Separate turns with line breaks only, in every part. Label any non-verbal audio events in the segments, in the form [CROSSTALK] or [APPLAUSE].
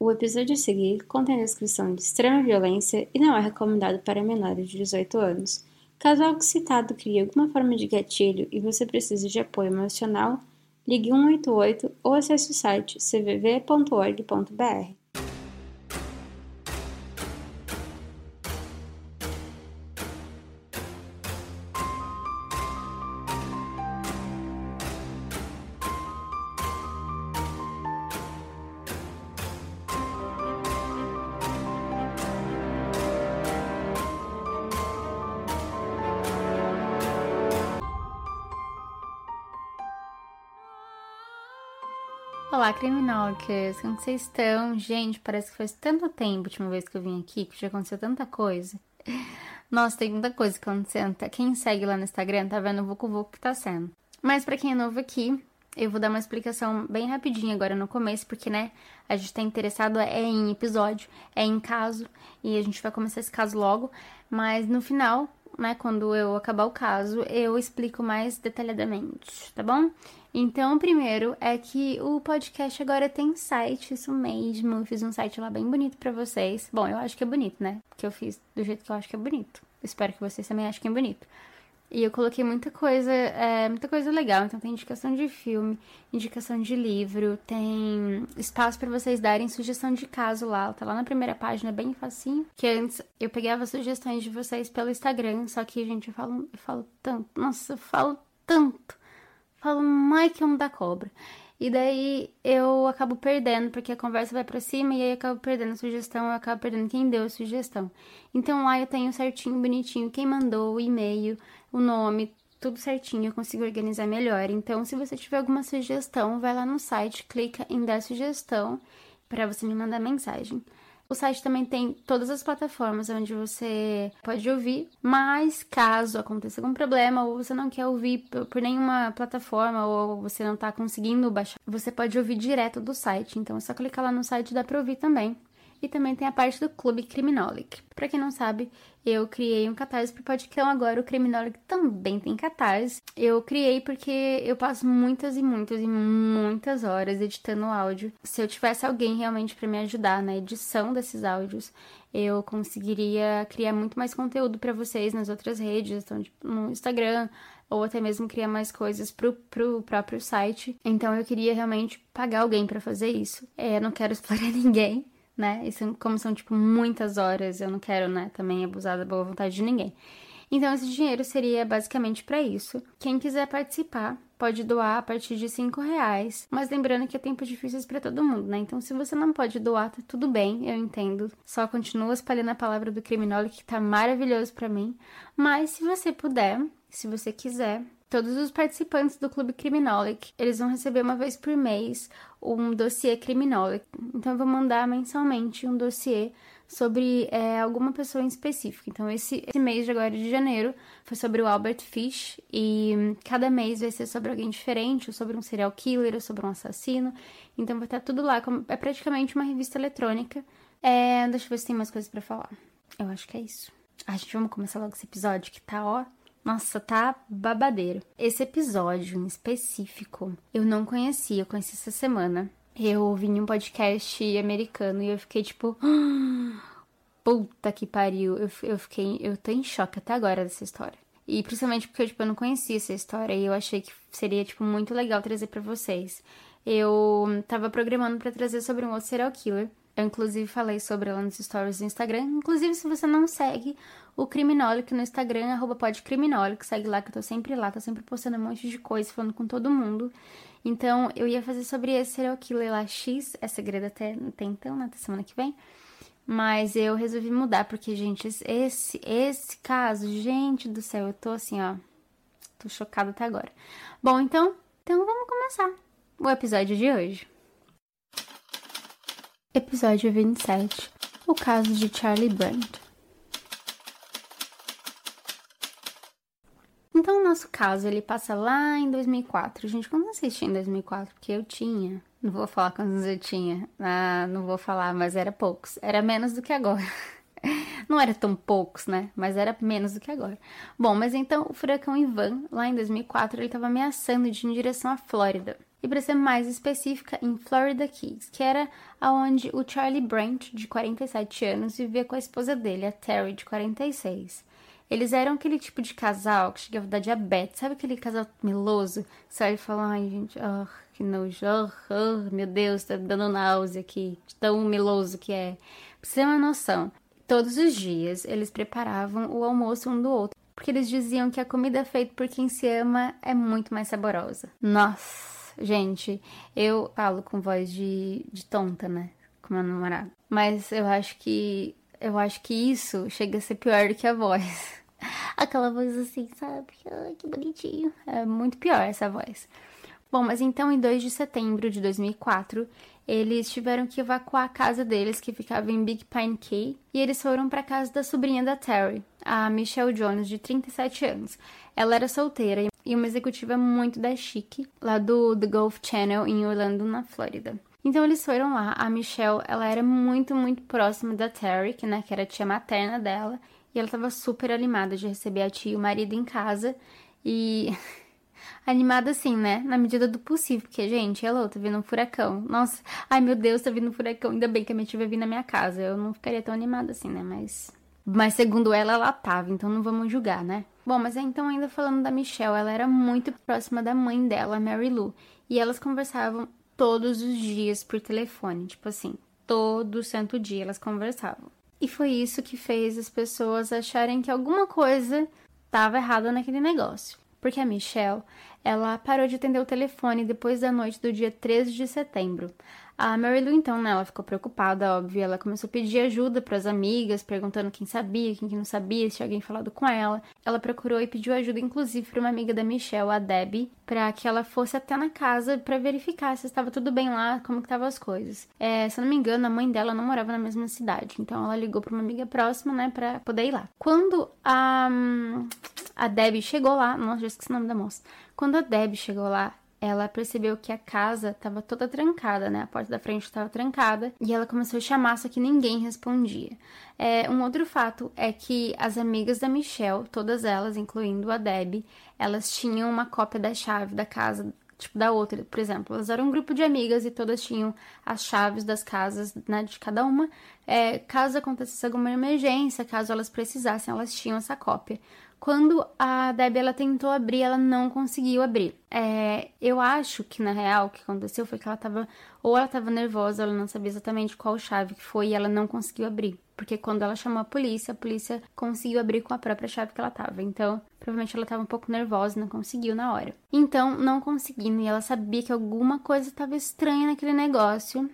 O episódio a seguir contém descrição de extrema violência e não é recomendado para menores de 18 anos. Caso algo citado crie alguma forma de gatilho e você precise de apoio emocional, ligue 188 ou acesse o site cvv.org.br.
Olá, criminólicas! Como vocês estão? Gente, parece que faz tanto tempo última vez que eu vim aqui, que já aconteceu tanta coisa. Nossa, tem muita coisa acontecendo. Tá? Quem segue lá no Instagram tá vendo o Vucu Vucu que tá sendo. Mas para quem é novo aqui, eu vou dar uma explicação bem rapidinha agora no começo, porque, né, a gente tá interessado é em episódio, é em caso, e a gente vai começar esse caso logo. Mas no final, né, quando eu acabar o caso, eu explico mais detalhadamente, tá bom? Então, primeiro é que o podcast agora tem site, isso mesmo. Eu fiz um site lá bem bonito para vocês. Bom, eu acho que é bonito, né? Porque eu fiz do jeito que eu acho que é bonito. Espero que vocês também achem bonito. E eu coloquei muita coisa, é, muita coisa legal. Então tem indicação de filme, indicação de livro, tem espaço para vocês darem sugestão de caso lá. Tá lá na primeira página, bem facinho. Que antes eu pegava sugestões de vocês pelo Instagram, só que, gente, eu falo, eu falo tanto. Nossa, eu falo tanto falo, mãe, que amo da cobra. E daí eu acabo perdendo, porque a conversa vai para cima e aí eu acabo perdendo a sugestão, eu acabo perdendo quem deu a sugestão. Então lá eu tenho certinho, bonitinho, quem mandou o e-mail, o nome, tudo certinho, eu consigo organizar melhor. Então, se você tiver alguma sugestão, vai lá no site, clica em dar sugestão para você me mandar mensagem. O site também tem todas as plataformas onde você pode ouvir, mas caso aconteça algum problema ou você não quer ouvir por nenhuma plataforma ou você não está conseguindo baixar, você pode ouvir direto do site. Então é só clicar lá no site e dá para ouvir também. E também tem a parte do Clube Criminolic. Para quem não sabe, eu criei um catarse pro podcast. Agora o Criminolic também tem catarse. Eu criei porque eu passo muitas e muitas e muitas horas editando áudio. Se eu tivesse alguém realmente para me ajudar na edição desses áudios, eu conseguiria criar muito mais conteúdo para vocês nas outras redes, então, tipo, no Instagram, ou até mesmo criar mais coisas pro, pro próprio site. Então eu queria realmente pagar alguém para fazer isso. É, eu não quero explorar [LAUGHS] ninguém né? Isso, como são, tipo, muitas horas, eu não quero, né, também abusar da boa vontade de ninguém. Então, esse dinheiro seria basicamente para isso. Quem quiser participar pode doar a partir de 5 reais. Mas lembrando que é tempo difíceis para todo mundo, né? Então, se você não pode doar, tá tudo bem, eu entendo. Só continua espalhando a palavra do criminólogo que tá maravilhoso para mim. Mas se você puder, se você quiser, Todos os participantes do Clube Criminolic, eles vão receber uma vez por mês um dossiê Criminolic. Então eu vou mandar mensalmente um dossiê sobre é, alguma pessoa em específico. Então esse, esse mês de agora de janeiro foi sobre o Albert Fish e cada mês vai ser sobre alguém diferente, ou sobre um serial killer, ou sobre um assassino. Então vai estar tudo lá, é praticamente uma revista eletrônica. É, deixa eu ver se tem mais coisas para falar. Eu acho que é isso. A gente vamos começar logo esse episódio que tá, ó, nossa, tá babadeiro. Esse episódio em específico eu não conhecia, eu conheci essa semana. Eu ouvi em um podcast americano e eu fiquei tipo. [GASPS] Puta que pariu. Eu, eu fiquei. Eu tô em choque até agora dessa história. E principalmente porque tipo, eu não conhecia essa história e eu achei que seria, tipo, muito legal trazer para vocês. Eu tava programando para trazer sobre um outro serial killer. Eu, inclusive, falei sobre ela nos stories do Instagram. Inclusive, se você não segue o Criminólico no Instagram, arroba podcriminólico, segue lá que eu tô sempre lá, tô sempre postando um monte de coisa, falando com todo mundo. Então, eu ia fazer sobre esse serial killer lá X, é segredo até, até então, né, até semana que vem. Mas eu resolvi mudar, porque, gente, esse, esse caso, gente do céu, eu tô assim, ó, tô chocada até agora. Bom, então, então vamos começar o episódio de hoje. Episódio 27 O caso de Charlie Brandt. Então, o nosso caso ele passa lá em 2004. Gente, quando assisti em 2004? Porque eu tinha. Não vou falar quantos eu tinha. Ah, não vou falar, mas era poucos. Era menos do que agora. [LAUGHS] Não era tão poucos, né? Mas era menos do que agora. Bom, mas então o furacão Ivan, lá em 2004, ele estava ameaçando de ir em direção à Flórida. E para ser mais específica, em Florida Keys, que era aonde o Charlie Brandt, de 47 anos, vivia com a esposa dele, a Terry, de 46. Eles eram aquele tipo de casal que chegava da diabetes, sabe aquele casal meloso? Sai e fala, ai gente, oh, que nojo, oh, oh, meu Deus, tá dando náusea aqui, tão meloso que é. Pra você ter uma noção, todos os dias eles preparavam o almoço um do outro, porque eles diziam que a comida feita por quem se ama é muito mais saborosa. Nossa, gente, eu falo com voz de, de tonta, né? Com meu namorado. Mas eu acho que eu acho que isso chega a ser pior do que a voz. [LAUGHS] Aquela voz assim, sabe? Ai, que bonitinho. É muito pior essa voz. Bom, mas então em 2 de setembro de 2004, eles tiveram que evacuar a casa deles, que ficava em Big Pine Key, e eles foram para a casa da sobrinha da Terry, a Michelle Jones, de 37 anos. Ela era solteira e uma executiva muito da chique, lá do The Golf Channel, em Orlando, na Flórida. Então eles foram lá. A Michelle, ela era muito, muito próxima da Terry, que, né, que era a tia materna dela, e ela estava super animada de receber a tia e o marido em casa. E [LAUGHS] animada assim, né? Na medida do possível, porque, gente, hello, tá vindo um furacão. Nossa, ai meu Deus, tá vindo um furacão. Ainda bem que a minha tia vai vir na minha casa. Eu não ficaria tão animada assim, né? Mas. Mas segundo ela, ela tava, então não vamos julgar, né? Bom, mas então, ainda falando da Michelle, ela era muito próxima da mãe dela, Mary Lou. E elas conversavam todos os dias por telefone. Tipo assim, todo santo dia elas conversavam. E foi isso que fez as pessoas acharem que alguma coisa estava errada naquele negócio. Porque a Michelle, ela parou de atender o telefone depois da noite do dia 13 de setembro. A Mary Lou, então, né, ela ficou preocupada, óbvio. Ela começou a pedir ajuda para as amigas, perguntando quem sabia, quem não sabia, se tinha alguém falado com ela. Ela procurou e pediu ajuda, inclusive, para uma amiga da Michelle, a Debbie, para que ela fosse até na casa para verificar se estava tudo bem lá, como que estavam as coisas. É, se eu não me engano, a mãe dela não morava na mesma cidade, então ela ligou para uma amiga próxima, né, para poder ir lá. Quando a, a Debbie chegou lá, nossa, já esqueci o nome da moça. Quando a Debbie chegou lá, ela percebeu que a casa estava toda trancada, né? A porta da frente estava trancada e ela começou a chamar, só que ninguém respondia. É, um outro fato é que as amigas da Michelle, todas elas, incluindo a Debbie, elas tinham uma cópia da chave da casa tipo da outra, por exemplo, elas eram um grupo de amigas e todas tinham as chaves das casas, né, de cada uma. É, caso acontecesse alguma emergência, caso elas precisassem, elas tinham essa cópia. Quando a Debbie ela tentou abrir, ela não conseguiu abrir. É, eu acho que na real o que aconteceu foi que ela tava ou ela tava nervosa, ela não sabia exatamente qual chave que foi e ela não conseguiu abrir. Porque quando ela chamou a polícia, a polícia conseguiu abrir com a própria chave que ela tava. Então, provavelmente ela tava um pouco nervosa e não conseguiu na hora. Então, não conseguindo, e ela sabia que alguma coisa estava estranha naquele negócio,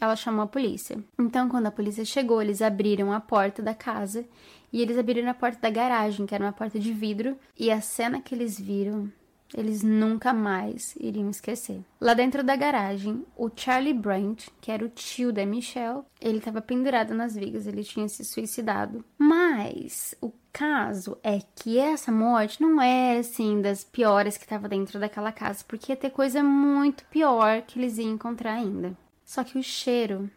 ela chamou a polícia. Então, quando a polícia chegou, eles abriram a porta da casa e eles abriram a porta da garagem, que era uma porta de vidro, e a cena que eles viram, eles nunca mais iriam esquecer. Lá dentro da garagem, o Charlie Brandt, que era o tio da Michelle, ele estava pendurado nas vigas, ele tinha se suicidado. Mas o caso é que essa morte não é assim das piores que estava dentro daquela casa, porque ia ter coisa muito pior que eles iam encontrar ainda. Só que o cheiro,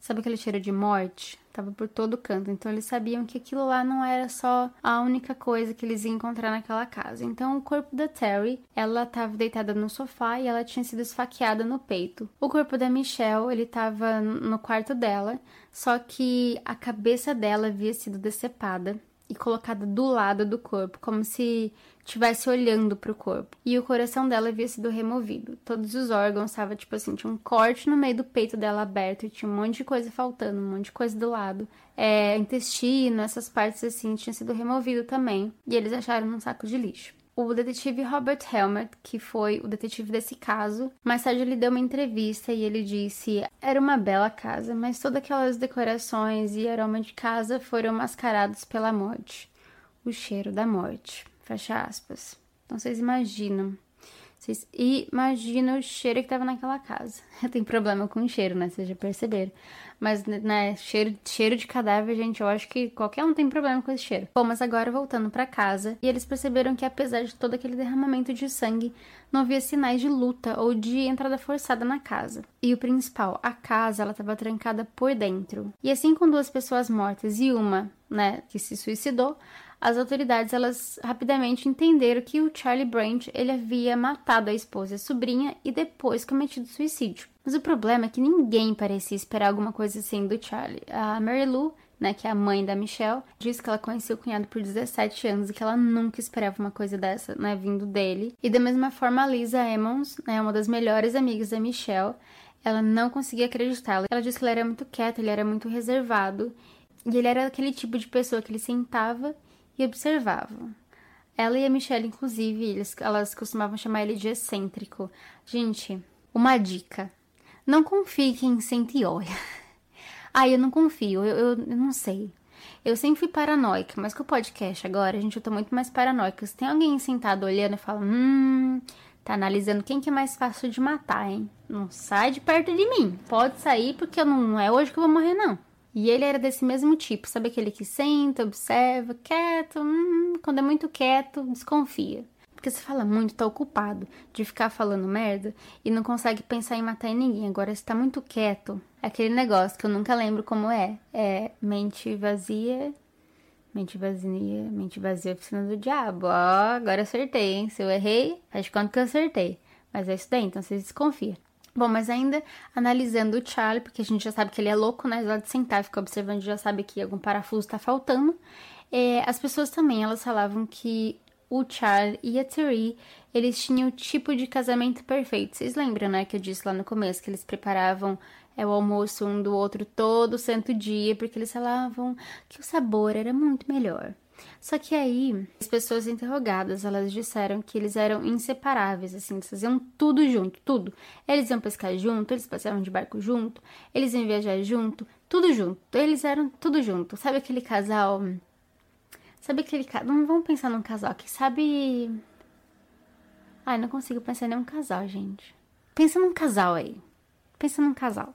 sabe aquele cheiro de morte? Tava por todo canto. Então eles sabiam que aquilo lá não era só a única coisa que eles iam encontrar naquela casa. Então o corpo da Terry, ela estava deitada no sofá e ela tinha sido esfaqueada no peito. O corpo da Michelle, ele estava no quarto dela, só que a cabeça dela havia sido decepada e colocada do lado do corpo, como se estivesse olhando para o corpo. E o coração dela havia sido removido. Todos os órgãos estavam, tipo assim, tinha um corte no meio do peito dela aberto e tinha um monte de coisa faltando, um monte de coisa do lado. É, intestino, essas partes assim, tinha sido removido também. E eles acharam num saco de lixo. O detetive Robert Helmet, que foi o detetive desse caso, mais tarde ele deu uma entrevista e ele disse: Era uma bela casa, mas todas aquelas decorações e aroma de casa foram mascarados pela morte. O cheiro da morte. Fecha aspas. Então vocês imaginam. Vocês imaginam o cheiro que tava naquela casa. [LAUGHS] Eu tenho problema com cheiro, né? Vocês já perceberam. Mas, né, cheiro, cheiro de cadáver, gente, eu acho que qualquer um tem problema com esse cheiro. Bom, mas agora voltando para casa, e eles perceberam que apesar de todo aquele derramamento de sangue, não havia sinais de luta ou de entrada forçada na casa. E o principal, a casa, ela estava trancada por dentro. E assim com duas pessoas mortas e uma, né, que se suicidou, as autoridades elas rapidamente entenderam que o Charlie Branch ele havia matado a esposa e a sobrinha e depois cometido suicídio. Mas o problema é que ninguém parecia esperar alguma coisa assim do Charlie. A Mary Lou, né, que é a mãe da Michelle, disse que ela conhecia o cunhado por 17 anos e que ela nunca esperava uma coisa dessa, né, vindo dele. E da mesma forma a Lisa Emmons, né, uma das melhores amigas da Michelle, ela não conseguia acreditá-lo. Ela disse que ele era muito quieto, ele era muito reservado. E ele era aquele tipo de pessoa que ele sentava e observava. Ela e a Michelle, inclusive, eles, elas costumavam chamar ele de excêntrico. Gente, uma dica. Não confie quem sente e olha. [LAUGHS] Ah, eu não confio, eu, eu, eu, não sei. Eu sempre fui paranoica, mas com o podcast agora, gente, eu tô muito mais paranoica. Se tem alguém sentado olhando e fala, hum, tá analisando quem que é mais fácil de matar, hein? Não sai de perto de mim. Pode sair porque não, não é hoje que eu vou morrer, não. E ele era desse mesmo tipo, sabe aquele que senta, observa, quieto, hum, quando é muito quieto, desconfia. Porque você fala muito, tá ocupado de ficar falando merda e não consegue pensar em matar ninguém. Agora, se tá muito quieto, é aquele negócio que eu nunca lembro como é. É mente vazia. Mente vazia, mente vazia, oficina do diabo. Ó, agora acertei, hein? Se eu errei, faz quanto que eu acertei. Mas é isso daí, então vocês desconfiam. Bom, mas ainda analisando o Charlie, porque a gente já sabe que ele é louco, né? Lá de sentar e ficar observando, já sabe que algum parafuso tá faltando. É, as pessoas também, elas falavam que o Charlie e a Terry, eles tinham o tipo de casamento perfeito. Vocês lembram, né, que eu disse lá no começo, que eles preparavam é, o almoço um do outro todo santo dia, porque eles falavam que o sabor era muito melhor. Só que aí, as pessoas interrogadas, elas disseram que eles eram inseparáveis, assim, eles faziam tudo junto, tudo. Eles iam pescar junto, eles passeavam de barco junto, eles iam viajar junto, tudo junto. Eles eram tudo junto. Sabe aquele casal... Sabe aquele casal... Não vamos pensar num casal que sabe... Ai, não consigo pensar em nenhum casal, gente. Pensa num casal aí. Pensa num casal.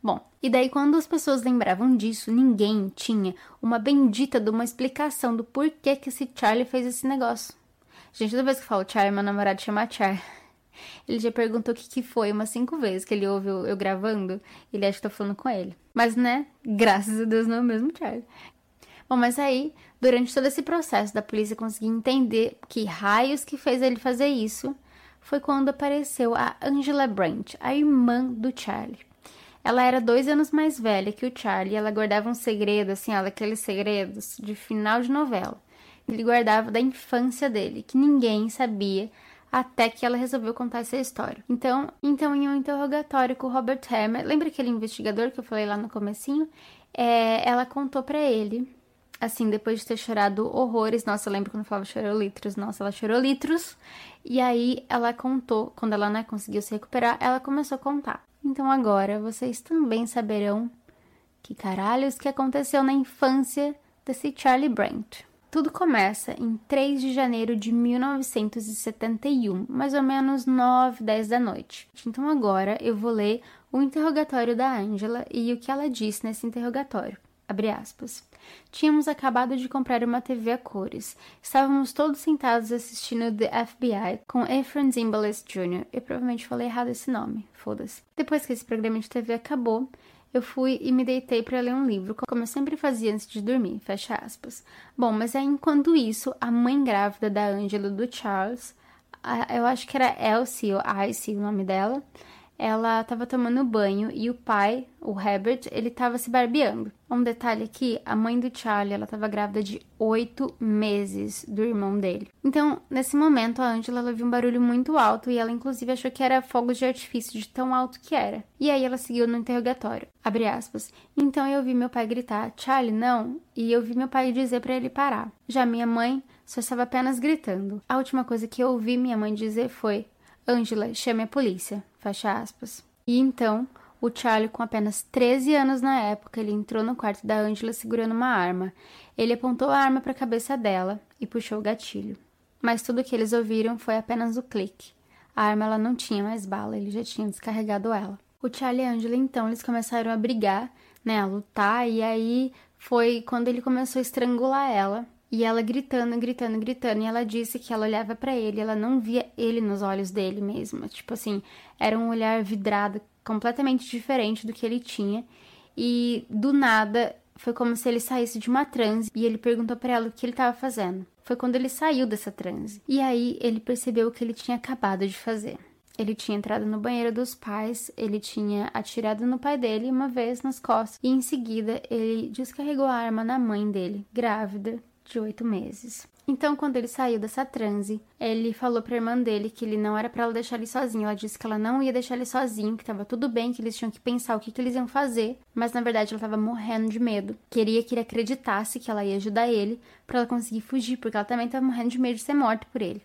Bom, e daí quando as pessoas lembravam disso, ninguém tinha uma bendita de uma explicação do porquê que esse Charlie fez esse negócio. Gente, toda vez que eu falo Charlie, meu namorado chama Char. Ele já perguntou o que, que foi umas cinco vezes que ele ouve eu, eu gravando. Ele acha que tô falando com ele. Mas, né, graças a Deus não é o mesmo Charlie. Bom, mas aí, durante todo esse processo da polícia conseguir entender que raios que fez ele fazer isso, foi quando apareceu a Angela Brandt, a irmã do Charlie. Ela era dois anos mais velha que o Charlie, ela guardava um segredo, assim, ó, daqueles segredos de final de novela. Ele guardava da infância dele, que ninguém sabia até que ela resolveu contar essa história. Então, então em um interrogatório com o Robert Hammer, lembra aquele investigador que eu falei lá no comecinho? É, ela contou para ele assim, depois de ter chorado horrores, nossa, eu lembro quando eu falava chorou litros, nossa, ela chorou litros. E aí ela contou, quando ela né, conseguiu se recuperar, ela começou a contar. Então agora vocês também saberão que caralhos que aconteceu na infância desse Charlie Brent. Tudo começa em 3 de janeiro de 1971, mais ou menos 9, 10 da noite. Então agora eu vou ler o interrogatório da Angela e o que ela disse nesse interrogatório. Abre aspas. Tínhamos acabado de comprar uma TV a cores. Estávamos todos sentados assistindo The FBI com Efren Zimbalist Jr. Eu provavelmente falei errado esse nome, foda-se. Depois que esse programa de TV acabou, eu fui e me deitei para ler um livro, como eu sempre fazia antes de dormir, fecha aspas. Bom, mas aí enquanto isso, a mãe grávida da Angela do Charles, a, eu acho que era Elsie ou Icy o nome dela, ela estava tomando banho e o pai, o Herbert, ele estava se barbeando. Um detalhe aqui, a mãe do Charlie, ela estava grávida de oito meses do irmão dele. Então, nesse momento, a Angela ela viu um barulho muito alto e ela inclusive achou que era fogos de artifício de tão alto que era. E aí ela seguiu no interrogatório. Abre aspas. Então eu ouvi meu pai gritar, Charlie, não, e eu vi meu pai dizer para ele parar. Já minha mãe só estava apenas gritando. A última coisa que eu ouvi minha mãe dizer foi: Angela, chame a polícia. Fecha aspas. E então, o Charlie, com apenas 13 anos na época, ele entrou no quarto da Angela segurando uma arma. Ele apontou a arma para a cabeça dela e puxou o gatilho. Mas tudo que eles ouviram foi apenas o clique. A arma ela não tinha mais bala, ele já tinha descarregado ela. O Charlie e a Angela então eles começaram a brigar, né, a lutar e aí foi quando ele começou a estrangular ela e ela gritando, gritando, gritando. E ela disse que ela olhava para ele, ela não via ele nos olhos dele mesmo. Tipo assim, era um olhar vidrado, completamente diferente do que ele tinha. E do nada foi como se ele saísse de uma transe e ele perguntou para ela o que ele estava fazendo. Foi quando ele saiu dessa transe. E aí ele percebeu o que ele tinha acabado de fazer. Ele tinha entrado no banheiro dos pais, ele tinha atirado no pai dele uma vez nas costas e em seguida ele descarregou a arma na mãe dele, grávida de oito meses. Então, quando ele saiu dessa transe, ele falou pra irmã dele que ele não era para ela deixar ele sozinho. Ela disse que ela não ia deixar ele sozinho, que tava tudo bem, que eles tinham que pensar o que, que eles iam fazer. Mas na verdade ela tava morrendo de medo. Queria que ele acreditasse que ela ia ajudar ele para ela conseguir fugir, porque ela também tava morrendo de medo de ser morta por ele.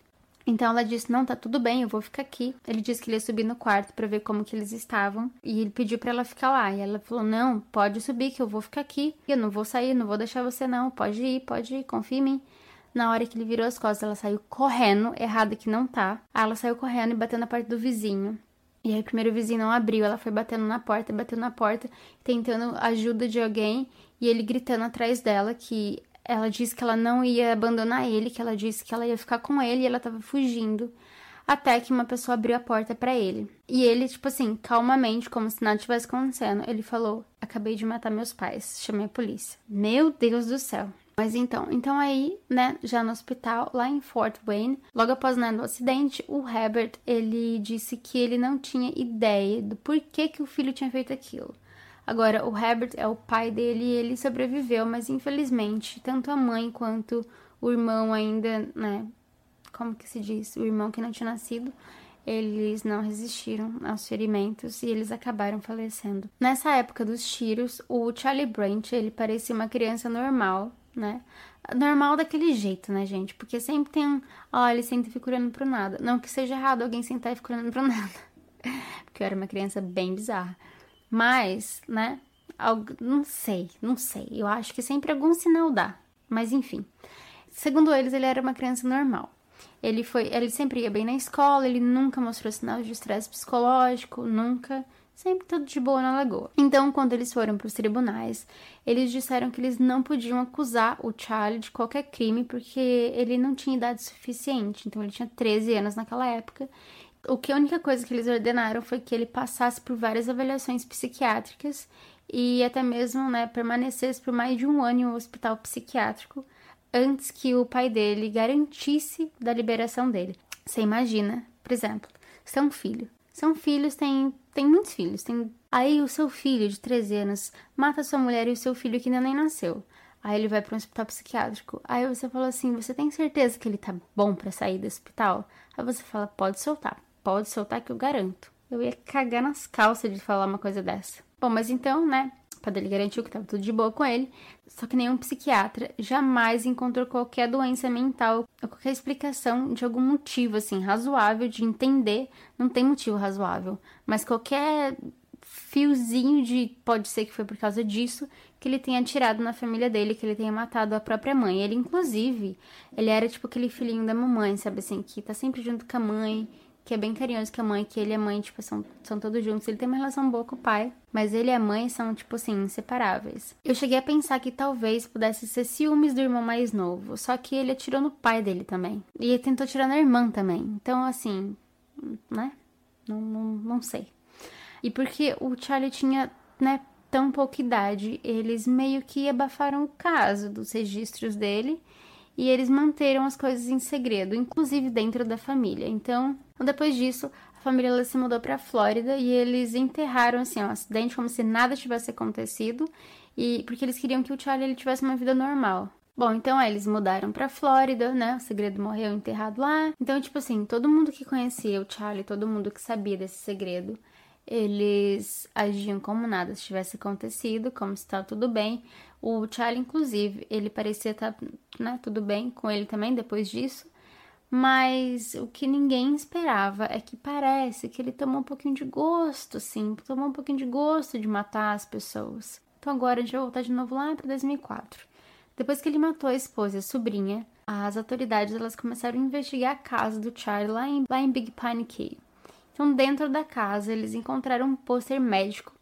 Então ela disse: "Não, tá tudo bem, eu vou ficar aqui". Ele disse que ele ia subir no quarto para ver como que eles estavam, e ele pediu para ela ficar lá. E ela falou: "Não, pode subir que eu vou ficar aqui. Eu não vou sair, não vou deixar você não. Pode ir, pode ir, confia em mim". Na hora que ele virou as costas, ela saiu correndo, errada que não tá. Aí ela saiu correndo e bateu na porta do vizinho. E aí o primeiro vizinho não abriu, ela foi batendo na porta, batendo na porta, tentando ajuda de alguém, e ele gritando atrás dela que ela disse que ela não ia abandonar ele, que ela disse que ela ia ficar com ele e ela tava fugindo. Até que uma pessoa abriu a porta para ele. E ele, tipo assim, calmamente, como se nada tivesse acontecendo, ele falou: Acabei de matar meus pais, chamei a polícia. Meu Deus do céu. Mas então, então aí, né, já no hospital, lá em Fort Wayne, logo após né, o acidente, o Herbert, ele disse que ele não tinha ideia do porquê que o filho tinha feito aquilo. Agora, o Herbert é o pai dele e ele sobreviveu, mas infelizmente, tanto a mãe quanto o irmão ainda, né, como que se diz, o irmão que não tinha nascido, eles não resistiram aos ferimentos e eles acabaram falecendo. Nessa época dos tiros, o Charlie Branch, ele parecia uma criança normal, né? Normal daquele jeito, né, gente? Porque sempre tem um. Ó, ele senta e fica olhando pro nada. Não que seja errado alguém sentar e ficar olhando pro [LAUGHS] nada. Porque eu era uma criança bem bizarra. Mas, né? Algo, não sei, não sei. Eu acho que sempre algum sinal dá. Mas enfim. Segundo eles, ele era uma criança normal. Ele foi, ele sempre ia bem na escola, ele nunca mostrou sinal de estresse psicológico, nunca sempre tudo de boa na lagoa. Então, quando eles foram para os tribunais, eles disseram que eles não podiam acusar o Charlie de qualquer crime porque ele não tinha idade suficiente. Então, ele tinha 13 anos naquela época. O que a única coisa que eles ordenaram foi que ele passasse por várias avaliações psiquiátricas e até mesmo, né, permanecesse por mais de um ano em um hospital psiquiátrico antes que o pai dele garantisse da liberação dele. Você imagina, por exemplo, você é um filho. São filhos, tem tem muitos filhos. Tem... Aí o seu filho de 13 anos mata sua mulher e o seu filho que ainda nem nasceu. Aí ele vai para um hospital psiquiátrico. Aí você fala assim: Você tem certeza que ele tá bom para sair do hospital? Aí você fala: Pode soltar. Pode soltar que eu garanto. Eu ia cagar nas calças de falar uma coisa dessa. Bom, mas então, né? Padre garantiu que estava tudo de boa com ele, só que nenhum psiquiatra jamais encontrou qualquer doença mental ou qualquer explicação de algum motivo assim razoável de entender, não tem motivo razoável, mas qualquer fiozinho de pode ser que foi por causa disso que ele tenha atirado na família dele, que ele tenha matado a própria mãe. Ele inclusive, ele era tipo aquele filhinho da mamãe, sabe assim, que tá sempre junto com a mãe, que é bem carinhoso com a mãe, que ele a mãe, tipo, são, são todos juntos. Ele tem uma relação boa com o pai, mas ele e a mãe são, tipo assim, inseparáveis. Eu cheguei a pensar que talvez pudesse ser ciúmes do irmão mais novo, só que ele atirou no pai dele também. E ele tentou atirar na irmã também. Então, assim, né? Não, não, não sei. E porque o Charlie tinha, né, tão pouca idade, eles meio que abafaram o caso dos registros dele e eles manteram as coisas em segredo, inclusive dentro da família. Então, depois disso, a família se mudou para a Flórida e eles enterraram assim o um acidente como se nada tivesse acontecido e porque eles queriam que o Charlie ele tivesse uma vida normal. Bom, então aí, eles mudaram pra Flórida, né? O segredo morreu enterrado lá. Então, tipo assim, todo mundo que conhecia o Charlie, todo mundo que sabia desse segredo, eles agiam como nada tivesse acontecido, como se estava tudo bem. O Charlie, inclusive, ele parecia estar tá, né, tudo bem com ele também depois disso. Mas o que ninguém esperava é que parece que ele tomou um pouquinho de gosto, assim, tomou um pouquinho de gosto de matar as pessoas. Então agora a gente vai voltar de novo lá para 2004. Depois que ele matou a esposa e a sobrinha, as autoridades elas começaram a investigar a casa do Charlie lá em, lá em Big Pine Cave. Então, dentro da casa, eles encontraram um pôster médico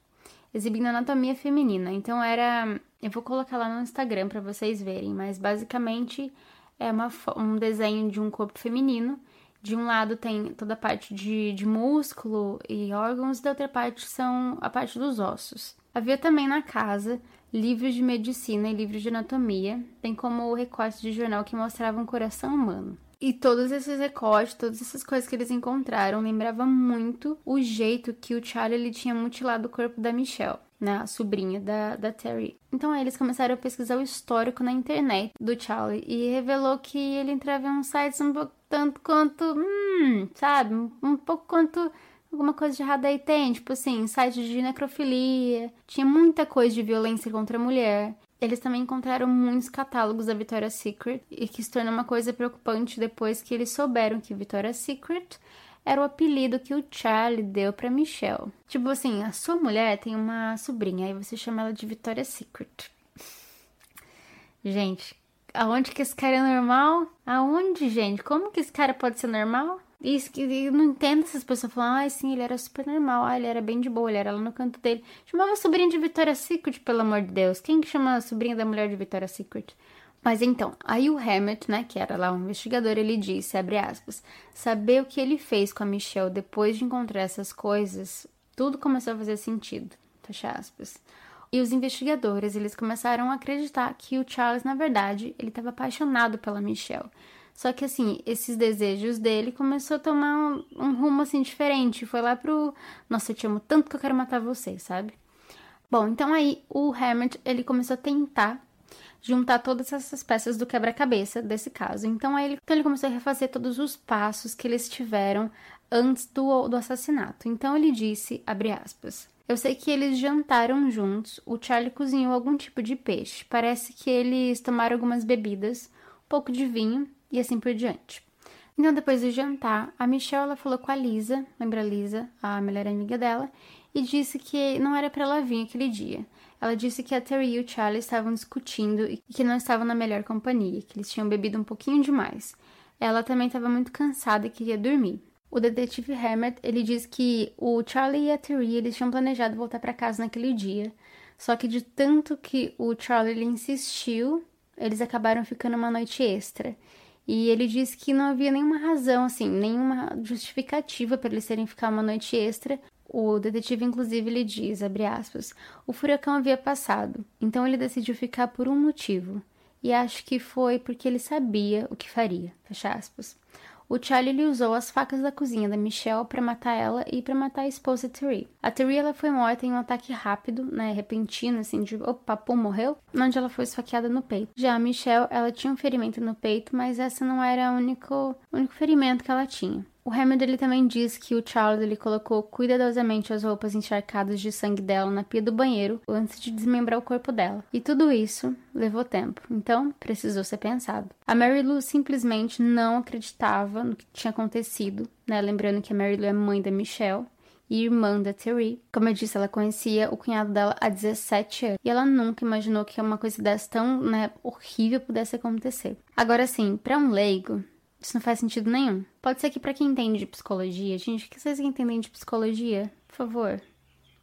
exibindo anatomia feminina. Então, era. Eu vou colocar lá no Instagram para vocês verem, mas basicamente é uma, um desenho de um corpo feminino. De um lado tem toda a parte de, de músculo e órgãos, da outra parte são a parte dos ossos. Havia também na casa livros de medicina e livros de anatomia, bem como recortes de jornal que mostravam o coração humano. E todos esses recortes, todas essas coisas que eles encontraram, lembravam muito o jeito que o Charlie ele tinha mutilado o corpo da Michelle, né, a sobrinha da, da Terry. Então aí eles começaram a pesquisar o histórico na internet do Charlie e revelou que ele entrava em uns sites um pouco tanto quanto, hum, sabe, um pouco quanto alguma coisa de errado aí tem, tipo assim, sites de necrofilia, tinha muita coisa de violência contra a mulher. Eles também encontraram muitos catálogos da Victoria's Secret e que se tornou uma coisa preocupante depois que eles souberam que Victoria's Secret era o apelido que o Charlie deu para Michelle. Tipo assim, a sua mulher tem uma sobrinha, aí você chama ela de Victoria's Secret. Gente, aonde que esse cara é normal? Aonde, gente? Como que esse cara pode ser normal? Isso que eu não entendo essas pessoas falando, ah, sim, ele era super normal, ah, ele era bem de boa, ele era lá no canto dele. Chamava sobrinha de Victoria's Secret, pelo amor de Deus. Quem que chama a sobrinha da mulher de Victoria's Secret? Mas então, aí o Hammett, né, que era lá um investigador, ele disse, abre aspas, saber o que ele fez com a Michelle depois de encontrar essas coisas, tudo começou a fazer sentido, fecha aspas. E os investigadores, eles começaram a acreditar que o Charles, na verdade, ele estava apaixonado pela Michelle. Só que assim, esses desejos dele começou a tomar um, um rumo assim diferente. Foi lá pro. Nossa, eu te amo tanto que eu quero matar você, sabe? Bom, então aí o Hammett ele começou a tentar juntar todas essas peças do quebra-cabeça desse caso. Então aí ele, então ele começou a refazer todos os passos que eles tiveram antes do, do assassinato. Então ele disse, abre aspas, eu sei que eles jantaram juntos, o Charlie cozinhou algum tipo de peixe. Parece que eles tomaram algumas bebidas, um pouco de vinho e assim por diante. Então, depois do jantar, a Michelle ela falou com a Lisa, lembra a Lisa, a melhor amiga dela, e disse que não era para ela vir aquele dia. Ela disse que a Terry e o Charlie estavam discutindo e que não estavam na melhor companhia, que eles tinham bebido um pouquinho demais. Ela também estava muito cansada e queria dormir. O detetive Hammett, ele diz que o Charlie e a Terry, eles tinham planejado voltar para casa naquele dia, só que de tanto que o Charlie insistiu, eles acabaram ficando uma noite extra. E ele disse que não havia nenhuma razão, assim, nenhuma justificativa para eles terem ficar uma noite extra. O detetive, inclusive, lhe diz, abre aspas, o furacão havia passado, então ele decidiu ficar por um motivo. E acho que foi porque ele sabia o que faria, fecha aspas. O Charlie usou as facas da cozinha da Michelle para matar ela e para matar a esposa Terry. A Terry ela foi morta em um ataque rápido, né, repentino, assim, de opa, pum, morreu, onde ela foi esfaqueada no peito. Já a Michelle, ela tinha um ferimento no peito, mas essa não era o único, único ferimento que ela tinha. O Hammond ele também diz que o Charles ele colocou cuidadosamente as roupas encharcadas de sangue dela na pia do banheiro antes de desmembrar o corpo dela. E tudo isso levou tempo, então precisou ser pensado. A Mary Lou simplesmente não acreditava no que tinha acontecido, né? Lembrando que a Mary Lou é mãe da Michelle e irmã da Terry. Como eu disse, ela conhecia o cunhado dela há 17 anos. E ela nunca imaginou que uma coisa dessa tão né, horrível pudesse acontecer. Agora sim, para um leigo, isso não faz sentido nenhum. Pode ser que para quem entende de psicologia, gente, que vocês entendem de psicologia? Por favor.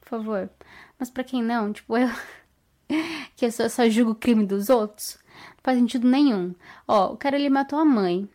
Por favor. Mas para quem não, tipo eu, [LAUGHS] que eu só, só julgo o crime dos outros, não faz sentido nenhum. Ó, o cara ele matou a mãe.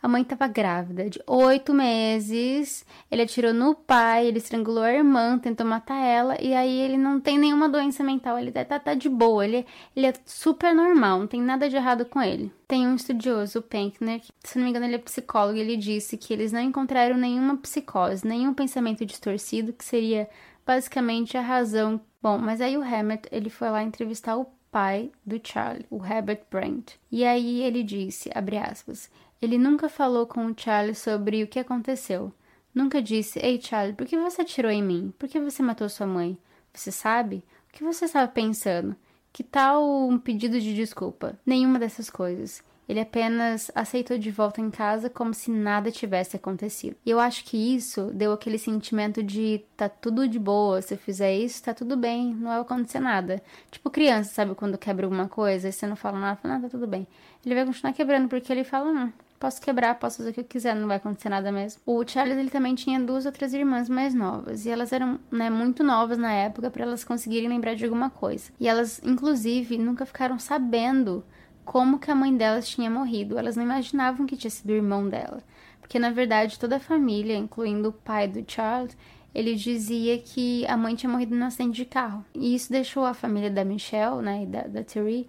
A mãe estava grávida de oito meses. Ele atirou no pai, ele estrangulou a irmã, tentou matar ela. E aí ele não tem nenhuma doença mental. Ele tá, tá de boa. Ele, ele é super normal, não tem nada de errado com ele. Tem um estudioso, o Penkner, que, se não me engano, ele é psicólogo. Ele disse que eles não encontraram nenhuma psicose, nenhum pensamento distorcido, que seria basicamente a razão. Bom, mas aí o Hammett ele foi lá entrevistar o pai do Charlie, o Herbert Brent. E aí ele disse, abre aspas, ele nunca falou com o Charlie sobre o que aconteceu. Nunca disse: Ei, Charlie, por que você atirou em mim? Por que você matou sua mãe? Você sabe? O que você estava pensando? Que tal um pedido de desculpa? Nenhuma dessas coisas. Ele apenas aceitou de volta em casa como se nada tivesse acontecido. E eu acho que isso deu aquele sentimento de tá tudo de boa, se eu fizer isso, tá tudo bem, não vai acontecer nada. Tipo criança, sabe quando quebra alguma coisa e você não fala nada, fala, nada, tá tudo bem. Ele vai continuar quebrando porque ele fala, não, Posso quebrar, posso fazer o que eu quiser, não vai acontecer nada mesmo. O Charles ele também tinha duas outras irmãs mais novas e elas eram né, muito novas na época para elas conseguirem lembrar de alguma coisa. E elas, inclusive, nunca ficaram sabendo como que a mãe delas tinha morrido. Elas não imaginavam que tinha sido o irmão dela, porque na verdade toda a família, incluindo o pai do Charles, ele dizia que a mãe tinha morrido no acidente de carro. E isso deixou a família da Michelle, né, e da, da Terry,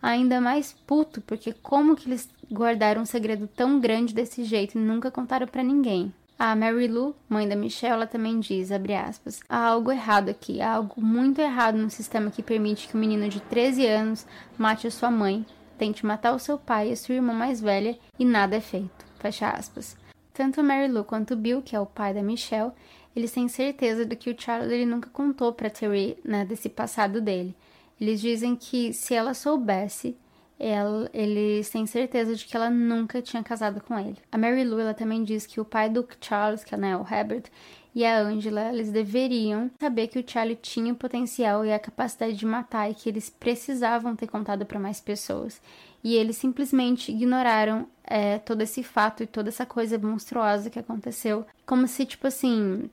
ainda mais puto, porque como que eles guardaram um segredo tão grande desse jeito e nunca contaram para ninguém? A Mary Lou, mãe da Michelle, ela também diz, aspas, há algo errado aqui, há algo muito errado no sistema que permite que um menino de 13 anos mate a sua mãe, tente matar o seu pai e a sua irmã mais velha e nada é feito. Fecha aspas. Tanto Mary Lou quanto Bill, que é o pai da Michelle, eles têm certeza de que o Charles ele nunca contou para Terry né, desse passado dele. Eles dizem que se ela soubesse, ela, eles têm certeza de que ela nunca tinha casado com ele. A Mary Lou ela também diz que o pai do Charles, que é né, o Herbert, e a Angela, eles deveriam saber que o Charlie tinha o potencial e a capacidade de matar e que eles precisavam ter contado para mais pessoas. E eles simplesmente ignoraram é, todo esse fato e toda essa coisa monstruosa que aconteceu. Como se, tipo assim,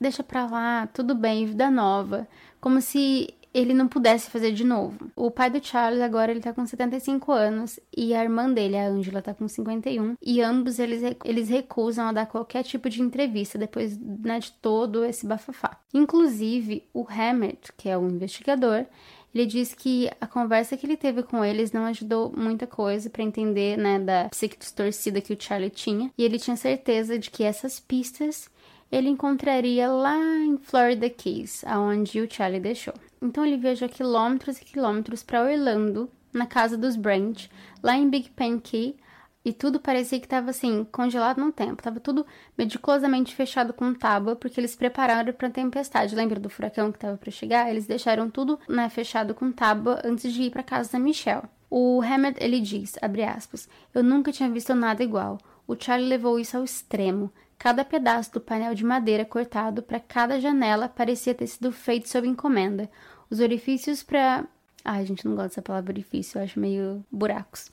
deixa pra lá, tudo bem, vida nova. Como se ele não pudesse fazer de novo. O pai do Charles agora ele tá com 75 anos e a irmã dele, a Angela, tá com 51 e ambos eles, eles recusam a dar qualquer tipo de entrevista depois né, de todo esse bafafá. Inclusive, o Hammett, que é o investigador, ele diz que a conversa que ele teve com eles não ajudou muita coisa para entender, né, da psique distorcida que o Charlie tinha, e ele tinha certeza de que essas pistas ele encontraria lá em Florida Keys, aonde o Charlie deixou. Então ele viajou quilômetros e quilômetros para Orlando, na casa dos Brent, lá em Big Pen Key, e tudo parecia que estava assim, congelado no tempo. Tava tudo meticulosamente fechado com tábua, porque eles prepararam para a tempestade. Lembra do furacão que estava para chegar? Eles deixaram tudo né, fechado com tábua antes de ir para casa da Michelle. O Hammett, ele diz, abre aspas, eu nunca tinha visto nada igual. O Charlie levou isso ao extremo. Cada pedaço do painel de madeira cortado para cada janela parecia ter sido feito sob encomenda. Os orifícios para. Ai, gente, não gosto dessa palavra orifício, eu acho meio buracos.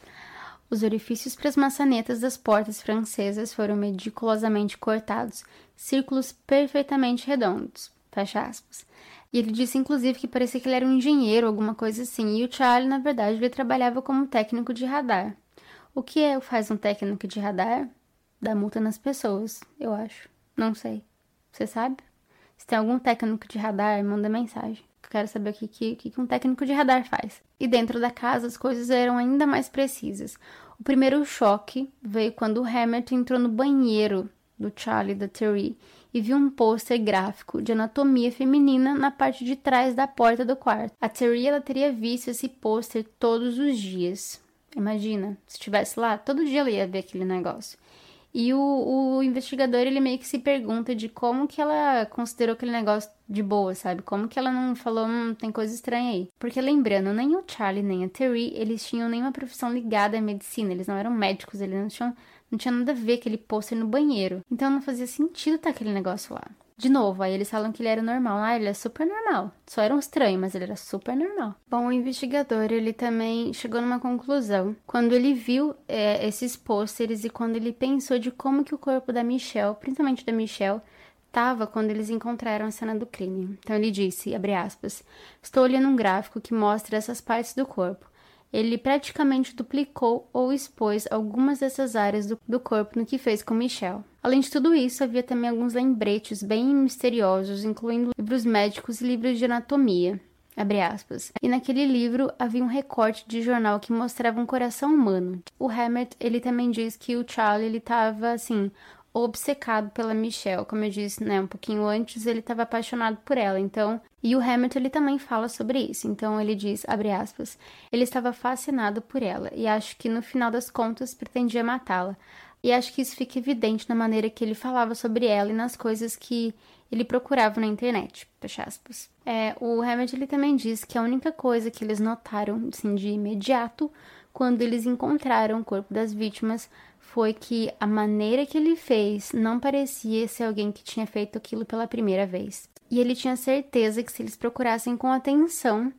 Os orifícios para as maçanetas das portas francesas foram meticulosamente cortados, círculos perfeitamente redondos. Fecha aspas. E ele disse, inclusive, que parecia que ele era um engenheiro, alguma coisa assim. E o Charlie, na verdade, ele trabalhava como técnico de radar. O que é, faz um técnico de radar? Dá multa nas pessoas, eu acho. Não sei. Você sabe? Se tem algum técnico de radar, manda mensagem. Quero saber o que, que, que um técnico de radar faz. E dentro da casa as coisas eram ainda mais precisas. O primeiro choque veio quando o Hammett entrou no banheiro do Charlie da Terry e viu um pôster gráfico de anatomia feminina na parte de trás da porta do quarto. A Terry ela teria visto esse pôster todos os dias. Imagina, se estivesse lá, todo dia ela ia ver aquele negócio. E o, o investigador, ele meio que se pergunta de como que ela considerou aquele negócio de boa, sabe? Como que ela não falou, hum, tem coisa estranha aí. Porque lembrando, nem o Charlie nem a Terry, eles tinham nenhuma profissão ligada à medicina, eles não eram médicos, eles não tinham, não tinha nada a ver aquele pôster no banheiro. Então não fazia sentido estar aquele negócio lá. De novo, aí eles falam que ele era normal. Ah, ele é super normal. Só era um estranho, mas ele era super normal. Bom, o investigador, ele também chegou numa conclusão. Quando ele viu é, esses pôsteres e quando ele pensou de como que o corpo da Michelle, principalmente da Michelle, estava quando eles encontraram a cena do crime. Então ele disse, aspas, estou olhando um gráfico que mostra essas partes do corpo ele praticamente duplicou ou expôs algumas dessas áreas do, do, corpo no que fez com Michelle. Além de tudo isso, havia também alguns lembretes bem misteriosos, incluindo livros médicos e livros de anatomia. E naquele livro havia um recorte de jornal que mostrava um coração humano. O Hammett, ele também diz que o Charlie, ele estava assim, obcecado pela Michelle. Como eu disse, né, um pouquinho antes, ele estava apaixonado por ela. Então, e o Hamilton ele também fala sobre isso. Então ele diz, abre aspas, ele estava fascinado por ela e acho que no final das contas pretendia matá-la. E acho que isso fica evidente na maneira que ele falava sobre ela e nas coisas que ele procurava na internet, fecha aspas. É, o Hamilton ele também diz que a única coisa que eles notaram, assim, de imediato, quando eles encontraram o corpo das vítimas, foi que a maneira que ele fez não parecia ser alguém que tinha feito aquilo pela primeira vez. E ele tinha certeza que se eles procurassem com atenção,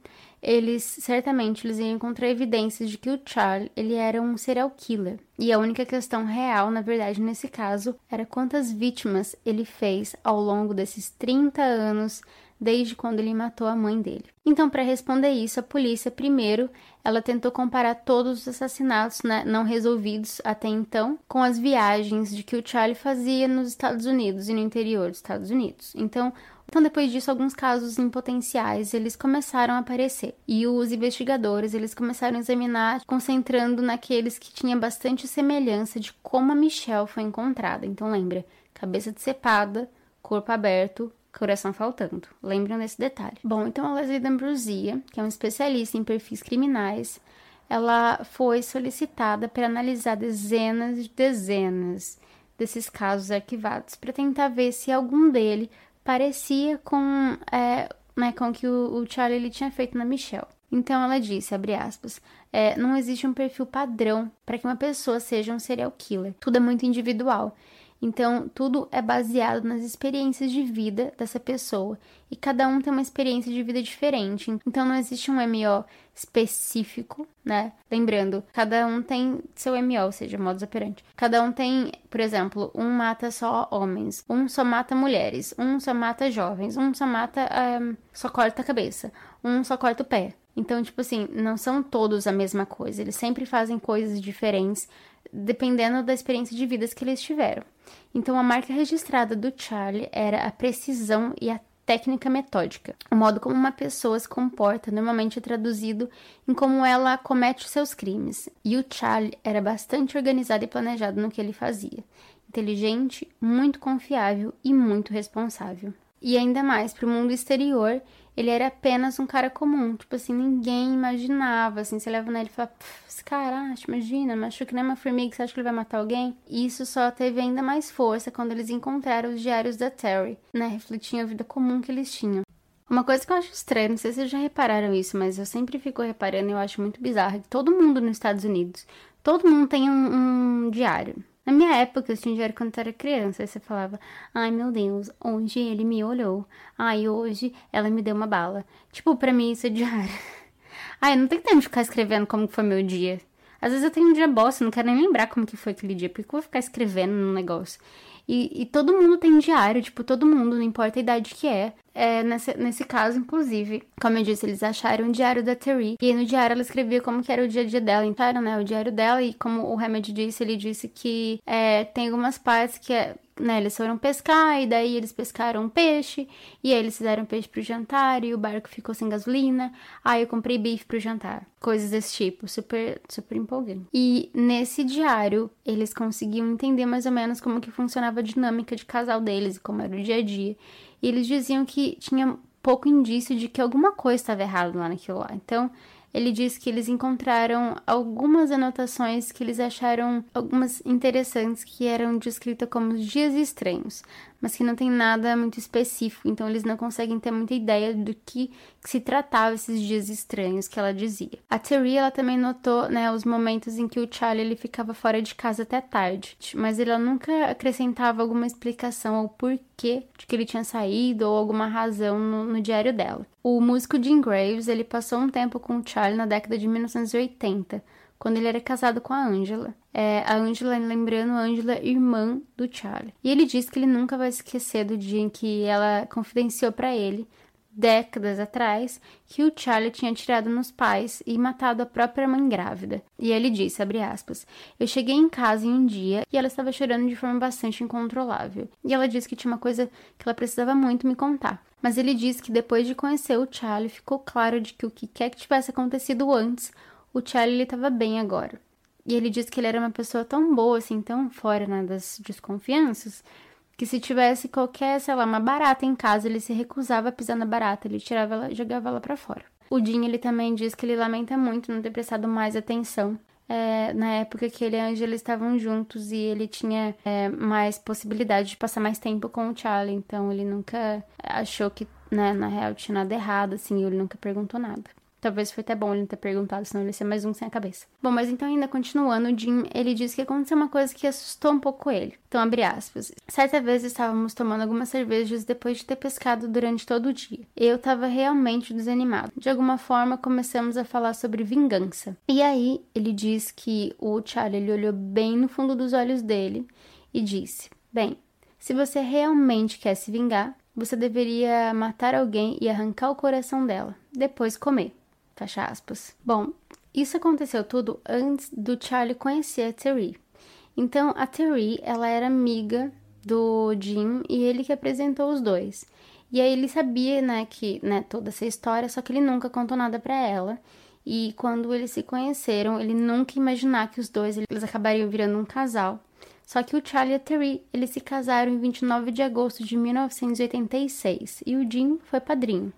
eles certamente eles iam encontrar evidências de que o Charlie ele era um serial killer. E a única questão real, na verdade, nesse caso, era quantas vítimas ele fez ao longo desses 30 anos desde quando ele matou a mãe dele. Então, para responder isso, a polícia primeiro ela tentou comparar todos os assassinatos né, não resolvidos até então com as viagens de que o Charlie fazia nos Estados Unidos e no interior dos Estados Unidos. Então, então depois disso, alguns casos em potenciais eles começaram a aparecer e os investigadores eles começaram a examinar, concentrando naqueles que tinham bastante semelhança de como a Michelle foi encontrada. Então lembra, cabeça decepada, corpo aberto, coração faltando. Lembram desse detalhe. Bom, então a Leslie D'Ambrosia, que é um especialista em perfis criminais, ela foi solicitada para analisar dezenas de dezenas desses casos arquivados para tentar ver se algum dele parecia com, é, né, com o que o, o Charlie ele tinha feito na Michelle. Então ela disse, abre aspas, é, não existe um perfil padrão para que uma pessoa seja um serial killer. Tudo é muito individual. Então, tudo é baseado nas experiências de vida dessa pessoa e cada um tem uma experiência de vida diferente. Então, não existe um MO específico, né? Lembrando, cada um tem seu MO, ou seja, modus operandi. Cada um tem, por exemplo, um mata só homens, um só mata mulheres, um só mata jovens, um só mata, um, só corta a cabeça, um só corta o pé. Então, tipo assim, não são todos a mesma coisa. Eles sempre fazem coisas diferentes dependendo da experiência de vidas que eles tiveram. Então, a marca registrada do Charlie era a precisão e a técnica metódica. O modo como uma pessoa se comporta normalmente é traduzido em como ela comete seus crimes. E o Charlie era bastante organizado e planejado no que ele fazia. Inteligente, muito confiável e muito responsável. E ainda mais para o mundo exterior, ele era apenas um cara comum. Tipo assim, ninguém imaginava. Assim, você leva nele e fala, esse cara, acha, imagina, machuca que nem uma formiga, você acha que ele vai matar alguém? E isso só teve ainda mais força quando eles encontraram os diários da Terry, né? Refletindo a vida comum que eles tinham. Uma coisa que eu acho estranha, não sei se vocês já repararam isso, mas eu sempre fico reparando e eu acho muito bizarro que todo mundo nos Estados Unidos, todo mundo tem um, um diário. Na minha época, eu tinha diário quando eu era criança. Aí você falava, ai meu Deus, hoje ele me olhou. Ai, hoje ela me deu uma bala. Tipo, pra mim isso é diário. [LAUGHS] Ai, não tem tempo de ficar escrevendo como foi meu dia. Às vezes eu tenho um dia bosta, não quero nem lembrar como que foi aquele dia. Porque eu vou ficar escrevendo no negócio? E, e, todo mundo tem diário, tipo, todo mundo, não importa a idade que é. É nesse, nesse caso, inclusive, como eu disse, eles acharam o diário da Terry. E no diário ela escrevia como que era o dia a dia dela. Então, né, o diário dela. E como o Hammond disse, ele disse que é, tem algumas partes que é né, eles foram pescar e daí eles pescaram peixe e aí eles fizeram peixe pro jantar e o barco ficou sem gasolina. Aí eu comprei bife pro jantar. Coisas desse tipo, super super empolgante. E nesse diário, eles conseguiam entender mais ou menos como que funcionava a dinâmica de casal deles e como era o dia a dia. E eles diziam que tinha pouco indício de que alguma coisa estava errada lá naquilo lá. Então, ele diz que eles encontraram algumas anotações que eles acharam algumas interessantes que eram descritas como dias estranhos, mas que não tem nada muito específico, então eles não conseguem ter muita ideia do que, que se tratava esses dias estranhos que ela dizia. A Terry, ela também notou, né, os momentos em que o Charlie ele ficava fora de casa até tarde, mas ela nunca acrescentava alguma explicação ao porquê de que ele tinha saído ou alguma razão no, no diário dela. O músico Jim Graves, ele passou um tempo com o Charlie na década de 1980, quando ele era casado com a Angela. É, a Angela, lembrando, a Angela, irmã do Charlie. E ele diz que ele nunca vai esquecer do dia em que ela confidenciou para ele, décadas atrás, que o Charlie tinha atirado nos pais e matado a própria mãe grávida. E ele disse, abre aspas, eu cheguei em casa em um dia e ela estava chorando de forma bastante incontrolável. E ela disse que tinha uma coisa que ela precisava muito me contar. Mas ele disse que depois de conhecer o Charlie, ficou claro de que o que quer que tivesse acontecido antes, o Charlie estava bem agora. E ele disse que ele era uma pessoa tão boa, assim, tão fora né, das desconfianças, que se tivesse qualquer, sei lá, uma barata em casa, ele se recusava a pisar na barata, ele tirava ela, jogava ela para fora. O Dean, ele também diz que ele lamenta muito não ter prestado mais atenção é, na época que ele e a Angela estavam juntos e ele tinha é, mais possibilidade de passar mais tempo com o Charlie, então ele nunca achou que, né, na real, tinha nada errado, assim, ele nunca perguntou nada. Talvez foi até bom ele não ter perguntado, senão ele ia ser mais um sem a cabeça. Bom, mas então ainda continuando, o Jim, ele disse que aconteceu uma coisa que assustou um pouco ele. Então, abre aspas. Certa vez estávamos tomando algumas cervejas depois de ter pescado durante todo o dia. Eu estava realmente desanimado. De alguma forma, começamos a falar sobre vingança. E aí, ele diz que o Charlie ele olhou bem no fundo dos olhos dele e disse: Bem, se você realmente quer se vingar, você deveria matar alguém e arrancar o coração dela, depois comer. Fecha aspas. Bom, isso aconteceu tudo antes do Charlie conhecer a Terry. Então, a Terry, ela era amiga do Jim e ele que apresentou os dois. E aí ele sabia, né, que, né, toda essa história, só que ele nunca contou nada para ela. E quando eles se conheceram, ele nunca imaginar que os dois eles acabariam virando um casal. Só que o Charlie e a Terry, eles se casaram em 29 de agosto de 1986 e o Jim foi padrinho.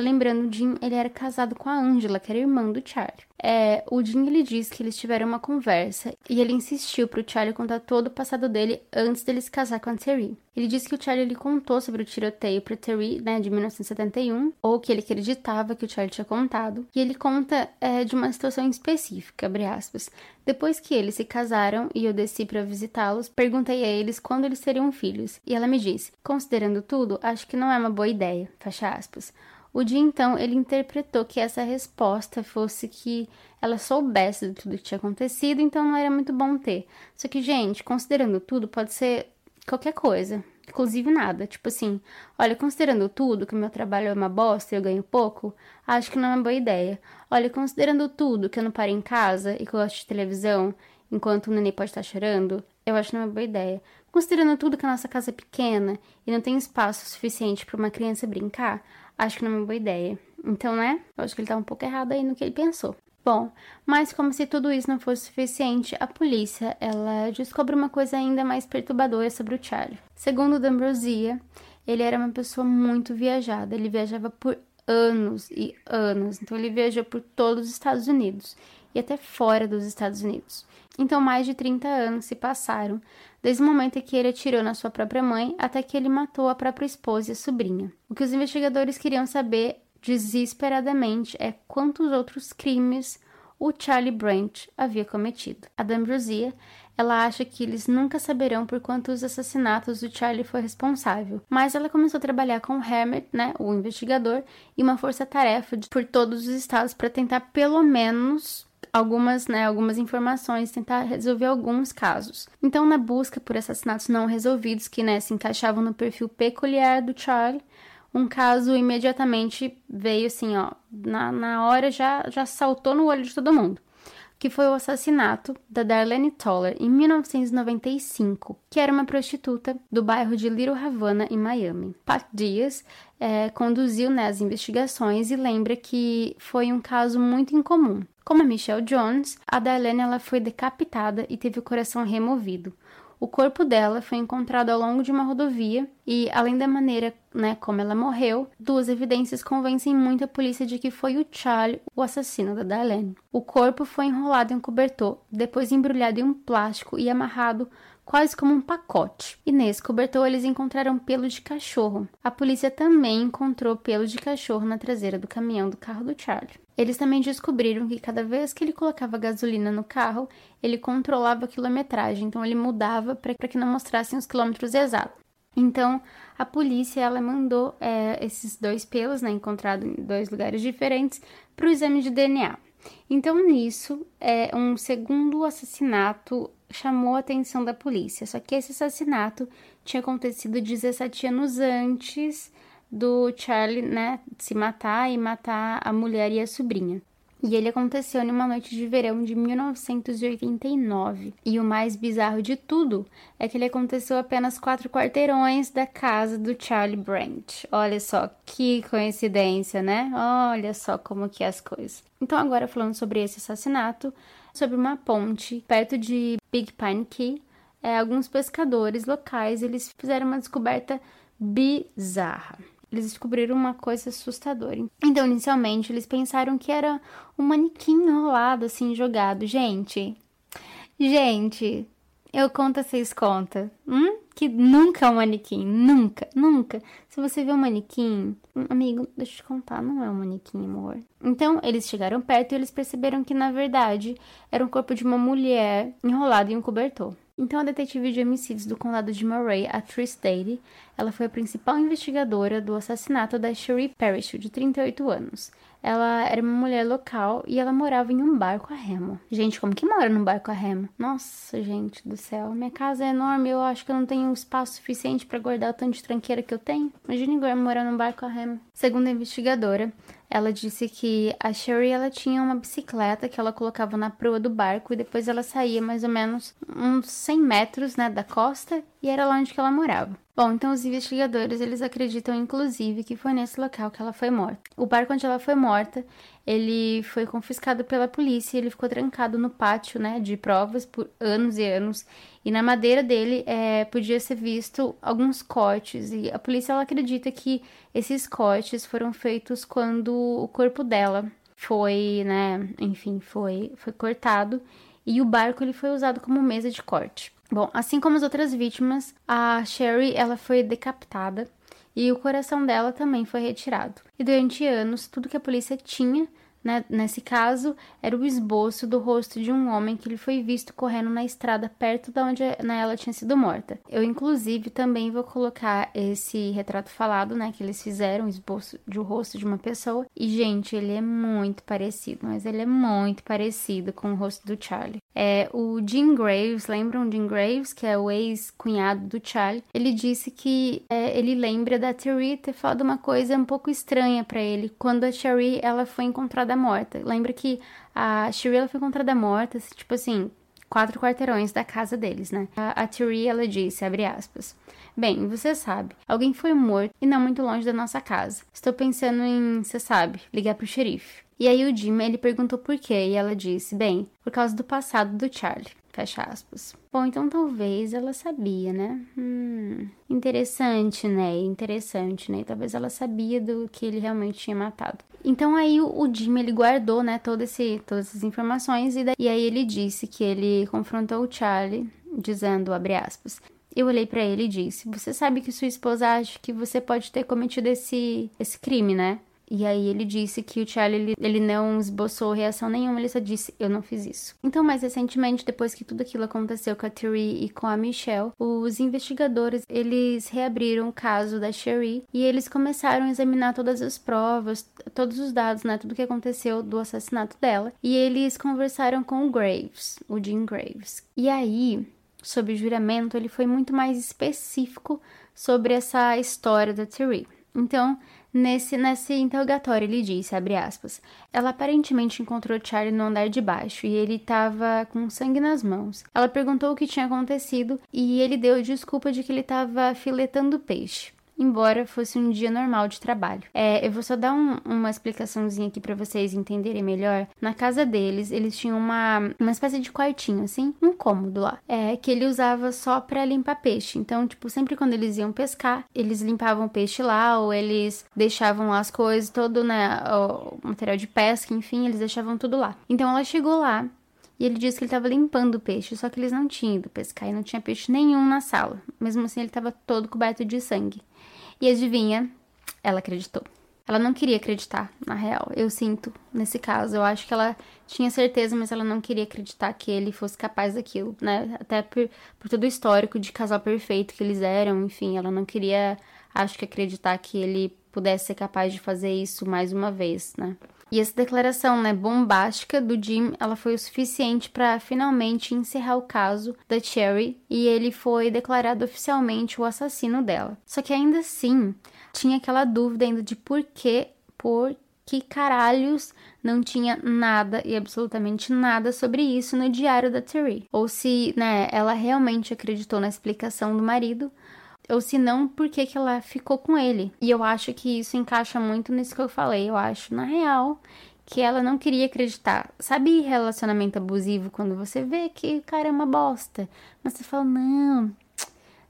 Lembrando, o Jim, ele era casado com a Angela, que era irmã do Charlie. É, o Jim, ele disse que eles tiveram uma conversa e ele insistiu pro Charlie contar todo o passado dele antes dele se casar com a Terry. Ele disse que o Charlie ele contou sobre o tiroteio pra Terry, né, de 1971, ou que ele acreditava que o Charlie tinha contado. E ele conta é, de uma situação específica, abre aspas. Depois que eles se casaram e eu desci para visitá-los, perguntei a eles quando eles teriam filhos. E ela me disse, considerando tudo, acho que não é uma boa ideia, fecha aspas. O dia então ele interpretou que essa resposta fosse que ela soubesse de tudo que tinha acontecido, então não era muito bom ter. Só que, gente, considerando tudo, pode ser qualquer coisa, inclusive nada. Tipo assim, olha, considerando tudo, que o meu trabalho é uma bosta e eu ganho pouco, acho que não é uma boa ideia. Olha, considerando tudo, que eu não paro em casa e que eu gosto de televisão enquanto o neném pode estar chorando, eu acho que não é uma boa ideia. Considerando tudo que a nossa casa é pequena e não tem espaço suficiente para uma criança brincar, acho que não é uma boa ideia. Então, né? Eu acho que ele tá um pouco errado aí no que ele pensou. Bom, mas como se tudo isso não fosse suficiente, a polícia ela descobre uma coisa ainda mais perturbadora sobre o Charlie. Segundo D'Ambrosia, ele era uma pessoa muito viajada. Ele viajava por anos e anos. Então ele viajou por todos os Estados Unidos e até fora dos Estados Unidos. Então mais de 30 anos se passaram desde o momento em que ele atirou na sua própria mãe até que ele matou a própria esposa e a sobrinha. O que os investigadores queriam saber desesperadamente é quantos outros crimes o Charlie Branch havia cometido. A D'Ambrosia, ela acha que eles nunca saberão por quantos assassinatos o Charlie foi responsável, mas ela começou a trabalhar com Hammett, né, o investigador, e uma força-tarefa por todos os estados para tentar pelo menos algumas, né, algumas informações, tentar resolver alguns casos. Então, na busca por assassinatos não resolvidos que, né, se encaixavam no perfil peculiar do Charlie, um caso imediatamente veio assim, ó, na, na hora já, já saltou no olho de todo mundo. Que foi o assassinato da Darlene Toller em 1995, que era uma prostituta do bairro de Little Havana, em Miami. Pat Dias é, conduziu né, as investigações e lembra que foi um caso muito incomum. Como a Michelle Jones, a Darlene ela foi decapitada e teve o coração removido. O corpo dela foi encontrado ao longo de uma rodovia e, além da maneira né, como ela morreu, duas evidências convencem muito a polícia de que foi o Charlie o assassino da Darlene. O corpo foi enrolado em um cobertor, depois embrulhado em um plástico e amarrado quase como um pacote. E nesse cobertor eles encontraram pelo de cachorro. A polícia também encontrou pelo de cachorro na traseira do caminhão do carro do Charlie. Eles também descobriram que cada vez que ele colocava gasolina no carro, ele controlava a quilometragem, então ele mudava para que não mostrassem os quilômetros exatos. Então, a polícia ela mandou é, esses dois pelos, né, encontrados em dois lugares diferentes, para o exame de DNA. Então, nisso, é, um segundo assassinato chamou a atenção da polícia. Só que esse assassinato tinha acontecido 17 anos antes do Charlie, né, se matar e matar a mulher e a sobrinha. E ele aconteceu numa noite de verão de 1989. E o mais bizarro de tudo é que ele aconteceu apenas quatro quarteirões da casa do Charlie Brandt. Olha só que coincidência, né? Olha só como que é as coisas. Então agora falando sobre esse assassinato, sobre uma ponte perto de Big Pine Key, é, alguns pescadores locais eles fizeram uma descoberta bizarra eles descobriram uma coisa assustadora. Então, inicialmente, eles pensaram que era um manequim enrolado, assim, jogado. Gente, gente, Eu conto, vocês conta. Hum? Que nunca é um manequim. Nunca, nunca. Se você vê um manequim, amigo, deixa eu te contar, não é um manequim, amor. Então, eles chegaram perto e eles perceberam que, na verdade, era o corpo de uma mulher enrolada em um cobertor. Então, a detetive de homicídios do condado de Murray, a Tris Daly, ela foi a principal investigadora do assassinato da Sherry Parrish, de 38 anos. Ela era uma mulher local e ela morava em um barco a remo. Gente, como que mora num barco a remo? Nossa, gente do céu. Minha casa é enorme, eu acho que eu não tenho espaço suficiente para guardar o tanto de tranqueira que eu tenho. Imagina morar num barco a remo. Segundo a investigadora, ela disse que a Sherry ela tinha uma bicicleta que ela colocava na proa do barco e depois ela saía mais ou menos uns 100 metros né, da costa e era lá onde ela morava. Bom, então os investigadores eles acreditam inclusive que foi nesse local que ela foi morta. O barco onde ela foi morta, ele foi confiscado pela polícia e ele ficou trancado no pátio né, de provas por anos e anos. E na madeira dele é, podia ser visto alguns cortes. E a polícia ela acredita que esses cortes foram feitos quando o corpo dela foi, né, enfim, foi, foi cortado. E o barco ele foi usado como mesa de corte. Bom, assim como as outras vítimas, a Sherry ela foi decapitada e o coração dela também foi retirado. E durante anos, tudo que a polícia tinha? Nesse caso, era o esboço do rosto de um homem que ele foi visto correndo na estrada perto da onde né, ela tinha sido morta. Eu, inclusive, também vou colocar esse retrato falado, né? Que eles fizeram, o esboço de um rosto de uma pessoa. E, gente, ele é muito parecido, mas ele é muito parecido com o rosto do Charlie. É, o Jim Graves, lembram Jim Graves, que é o ex-cunhado do Charlie? Ele disse que é, ele lembra da Terry ter falado uma coisa um pouco estranha para ele quando a Terry ela foi encontrada encontrada morta. Lembra que a Shirley foi encontrada morta, tipo assim, quatro quarteirões da casa deles, né? A, a ela disse, abre aspas, Bem, você sabe, alguém foi morto e não muito longe da nossa casa. Estou pensando em, você sabe, ligar pro xerife. E aí o Jim, ele perguntou por quê e ela disse, bem, por causa do passado do Charlie. Fecha aspas. Bom, então talvez ela sabia, né? Hum, interessante, né? Interessante, né? Talvez ela sabia do que ele realmente tinha matado. Então aí o, Jim, ele guardou, né, todo esse, todas essas informações e, daí, e aí ele disse que ele confrontou o Charlie, dizendo, abre aspas, eu olhei para ele e disse: Você sabe que sua esposa acha que você pode ter cometido esse, esse crime, né? E aí ele disse que o Charlie ele, ele, não esboçou reação nenhuma, ele só disse eu não fiz isso. Então, mais recentemente, depois que tudo aquilo aconteceu com a Terry e com a Michelle, os investigadores eles reabriram o caso da Sherry e eles começaram a examinar todas as provas, todos os dados, né, tudo que aconteceu do assassinato dela. E eles conversaram com o Graves, o Jim Graves. E aí, sob juramento, ele foi muito mais específico sobre essa história da Terry. Então, Nesse, nesse interrogatório, ele disse, abre aspas, ela aparentemente encontrou Charlie no andar de baixo e ele estava com sangue nas mãos. Ela perguntou o que tinha acontecido e ele deu desculpa de que ele estava filetando peixe embora fosse um dia normal de trabalho. É, eu vou só dar um, uma explicaçãozinha aqui para vocês entenderem melhor. Na casa deles, eles tinham uma, uma espécie de quartinho, assim, um cômodo lá, é, que ele usava só para limpar peixe. Então, tipo, sempre quando eles iam pescar, eles limpavam o peixe lá, ou eles deixavam as coisas, todo, né, o material de pesca, enfim, eles deixavam tudo lá. Então, ela chegou lá, e ele disse que ele estava limpando o peixe, só que eles não tinham ido pescar e não tinha peixe nenhum na sala. Mesmo assim, ele estava todo coberto de sangue. E adivinha? Ela acreditou. Ela não queria acreditar, na real. Eu sinto nesse caso. Eu acho que ela tinha certeza, mas ela não queria acreditar que ele fosse capaz daquilo, né? Até por, por todo o histórico de casal perfeito que eles eram, enfim, ela não queria, acho que, acreditar que ele pudesse ser capaz de fazer isso mais uma vez, né? E essa declaração, né, bombástica do Jim, ela foi o suficiente para finalmente encerrar o caso da Cherry e ele foi declarado oficialmente o assassino dela. Só que ainda assim, tinha aquela dúvida ainda de por que, por que caralhos não tinha nada e absolutamente nada sobre isso no diário da Terry. Ou se, né, ela realmente acreditou na explicação do marido, ou se não, por que, que ela ficou com ele. E eu acho que isso encaixa muito nisso que eu falei. Eu acho, na real, que ela não queria acreditar. Sabe relacionamento abusivo quando você vê que o cara é uma bosta? Mas você fala, não,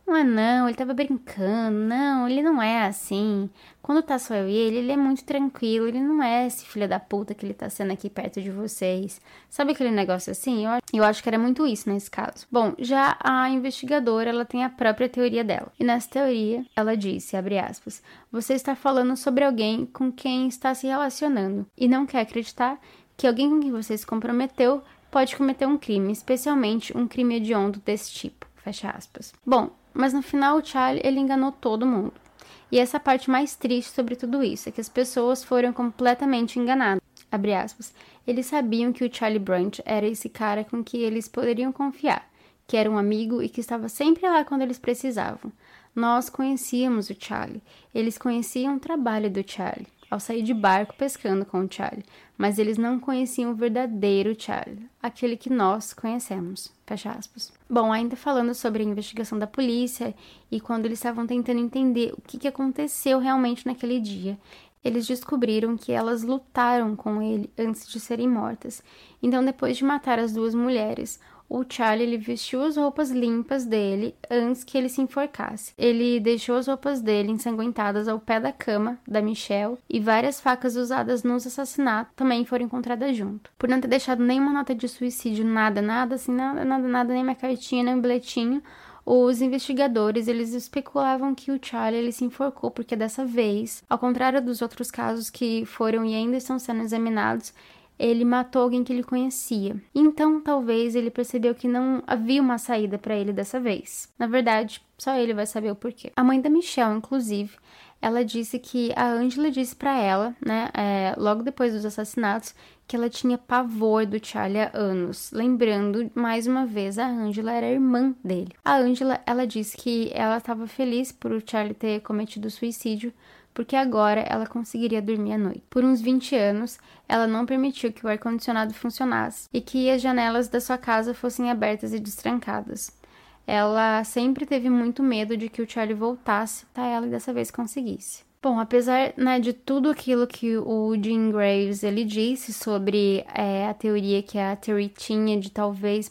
Não é não, ele tava brincando. Não, ele não é assim. Quando tá só eu e ele, ele é muito tranquilo. Ele não é esse filho da puta que ele tá sendo aqui perto de vocês. Sabe aquele negócio assim? Eu, eu acho que era muito isso nesse caso. Bom, já a investigadora, ela tem a própria teoria dela. E nessa teoria, ela disse, abre aspas, você está falando sobre alguém com quem está se relacionando e não quer acreditar que alguém com quem você se comprometeu pode cometer um crime, especialmente um crime hediondo desse tipo. Fecha aspas. Bom, mas no final o Charlie ele enganou todo mundo. E essa parte mais triste sobre tudo isso é que as pessoas foram completamente enganadas. Aspas. Eles sabiam que o Charlie Branch era esse cara com que eles poderiam confiar, que era um amigo e que estava sempre lá quando eles precisavam. Nós conhecíamos o Charlie. Eles conheciam o trabalho do Charlie ao sair de barco pescando com o Charlie, mas eles não conheciam o verdadeiro Charlie, aquele que nós conhecemos. Fecha aspas. Bom, ainda falando sobre a investigação da polícia e quando eles estavam tentando entender o que, que aconteceu realmente naquele dia, eles descobriram que elas lutaram com ele antes de serem mortas. Então, depois de matar as duas mulheres, o Charlie ele vestiu as roupas limpas dele antes que ele se enforcasse. Ele deixou as roupas dele ensanguentadas ao pé da cama da Michelle e várias facas usadas nos assassinatos também foram encontradas junto. Por não ter deixado nenhuma nota de suicídio, nada, nada assim, nada, nada, nada, nem uma cartinha, nem um bilhetinho, os investigadores eles especulavam que o Charlie ele se enforcou porque dessa vez, ao contrário dos outros casos que foram e ainda estão sendo examinados, ele matou alguém que ele conhecia. Então, talvez ele percebeu que não havia uma saída para ele dessa vez. Na verdade, só ele vai saber o porquê. A mãe da Michelle, inclusive, ela disse que a Angela disse para ela, né, é, logo depois dos assassinatos, que ela tinha pavor do Charlie há anos. Lembrando, mais uma vez, a Angela era irmã dele. A Angela, ela disse que ela estava feliz por o Charlie ter cometido suicídio, porque agora ela conseguiria dormir à noite. Por uns 20 anos, ela não permitiu que o ar-condicionado funcionasse e que as janelas da sua casa fossem abertas e destrancadas. Ela sempre teve muito medo de que o Charlie voltasse a ela e dessa vez conseguisse. Bom, apesar né, de tudo aquilo que o Jim Graves ele disse sobre é, a teoria que a Terry tinha de talvez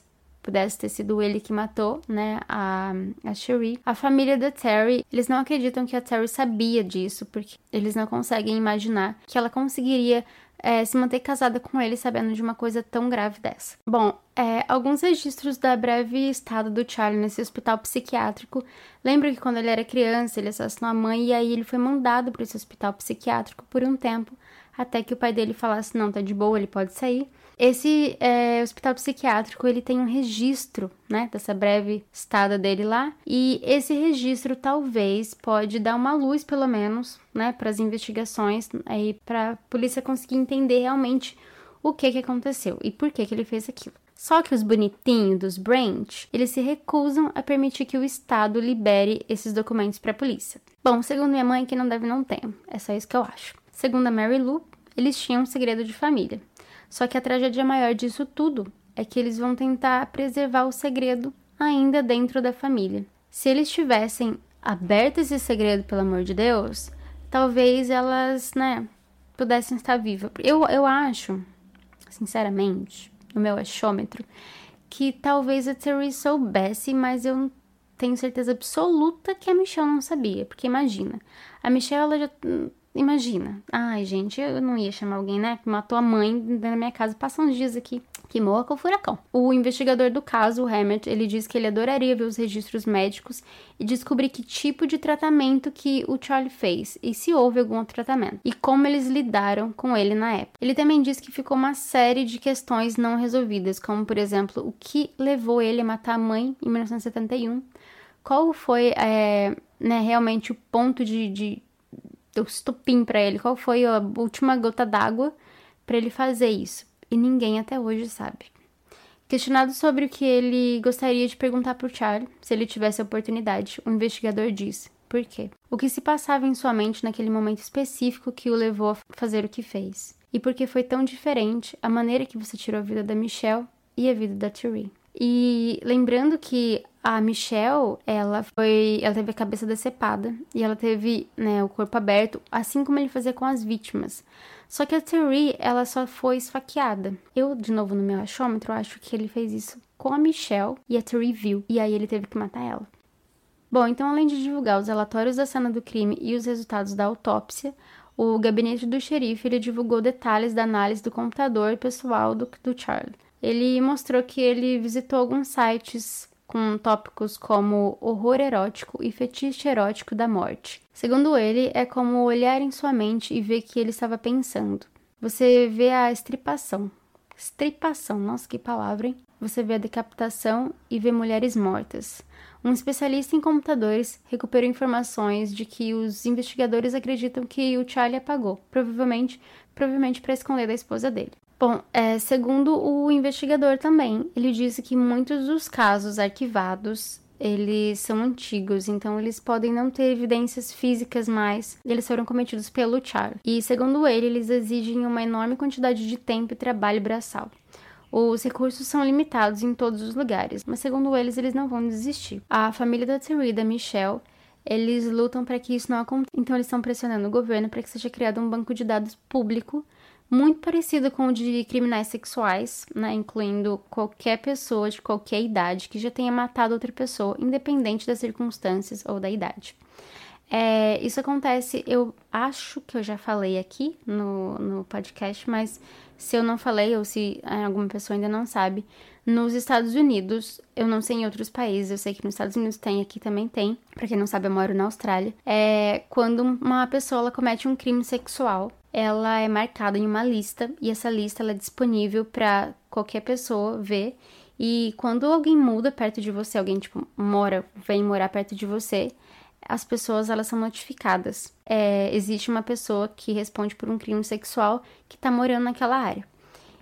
pudesse ter sido ele que matou, né, a, a Cherie. A família da Terry, eles não acreditam que a Terry sabia disso, porque eles não conseguem imaginar que ela conseguiria é, se manter casada com ele sabendo de uma coisa tão grave dessa. Bom, é, alguns registros da breve estado do Charlie nesse hospital psiquiátrico. Lembra que quando ele era criança, ele assassinou a mãe e aí ele foi mandado para esse hospital psiquiátrico por um tempo, até que o pai dele falasse: não, tá de boa, ele pode sair. Esse é, hospital psiquiátrico ele tem um registro, né, dessa breve estada dele lá, e esse registro talvez pode dar uma luz, pelo menos, né, para as investigações, aí para a polícia conseguir entender realmente o que que aconteceu e por que que ele fez aquilo. Só que os bonitinhos dos Branch, eles se recusam a permitir que o Estado libere esses documentos para a polícia. Bom, segundo minha mãe, que não deve não tem. É só isso que eu acho. Segundo a Mary Lou, eles tinham um segredo de família. Só que a tragédia maior disso tudo é que eles vão tentar preservar o segredo ainda dentro da família. Se eles tivessem aberto esse segredo, pelo amor de Deus, talvez elas, né, pudessem estar vivas. Eu, eu acho, sinceramente, no meu achômetro, que talvez a Terry soubesse, mas eu tenho certeza absoluta que a Michelle não sabia. Porque imagina, a Michelle ela já Imagina. Ai, gente, eu não ia chamar alguém, né? Que matou a mãe na minha casa. Passa uns dias aqui. Que morra com o furacão. O investigador do caso, o Hammett, ele diz que ele adoraria ver os registros médicos e descobrir que tipo de tratamento que o Charlie fez e se houve algum tratamento e como eles lidaram com ele na época. Ele também diz que ficou uma série de questões não resolvidas, como por exemplo, o que levou ele a matar a mãe em 1971, qual foi é, né, realmente o ponto de, de o estupim para ele, qual foi a última gota d'água para ele fazer isso. E ninguém até hoje sabe. Questionado sobre o que ele gostaria de perguntar para Charlie, se ele tivesse a oportunidade, o investigador disse: por quê? O que se passava em sua mente naquele momento específico que o levou a fazer o que fez? E por que foi tão diferente a maneira que você tirou a vida da Michelle e a vida da Thierry? E lembrando que a Michelle, ela foi, ela teve a cabeça decepada e ela teve, né, o corpo aberto, assim como ele fazia com as vítimas. Só que a Terry, ela só foi esfaqueada. Eu, de novo no meu achômetro, acho que ele fez isso com a Michelle e a Terry viu, e aí ele teve que matar ela. Bom, então além de divulgar os relatórios da cena do crime e os resultados da autópsia, o gabinete do xerife ele divulgou detalhes da análise do computador pessoal do, do Charlie. Ele mostrou que ele visitou alguns sites com tópicos como horror erótico e fetiche erótico da morte. Segundo ele, é como olhar em sua mente e ver que ele estava pensando. Você vê a estripação. Estripação, nossa que palavra, hein? Você vê a decapitação e vê mulheres mortas. Um especialista em computadores recuperou informações de que os investigadores acreditam que o Charlie apagou, provavelmente, provavelmente para esconder da esposa dele. Bom, é, segundo o investigador também, ele disse que muitos dos casos arquivados eles são antigos, então eles podem não ter evidências físicas mais. Eles foram cometidos pelo Charlie. E segundo ele, eles exigem uma enorme quantidade de tempo e trabalho braçal. Os recursos são limitados em todos os lugares, mas segundo eles, eles não vão desistir. A família da Terry e da Michelle eles lutam para que isso não aconteça. Então, eles estão pressionando o governo para que seja criado um banco de dados público muito parecido com o de criminais sexuais, né, incluindo qualquer pessoa de qualquer idade que já tenha matado outra pessoa, independente das circunstâncias ou da idade. É, isso acontece, eu acho que eu já falei aqui no, no podcast, mas se eu não falei ou se é, alguma pessoa ainda não sabe, nos Estados Unidos, eu não sei em outros países, eu sei que nos Estados Unidos tem, aqui também tem. Para quem não sabe, eu moro na Austrália. É quando uma pessoa comete um crime sexual, ela é marcada em uma lista e essa lista é disponível para qualquer pessoa ver. E quando alguém muda perto de você, alguém tipo mora, vem morar perto de você, as pessoas elas são notificadas. É, existe uma pessoa que responde por um crime sexual que está morando naquela área.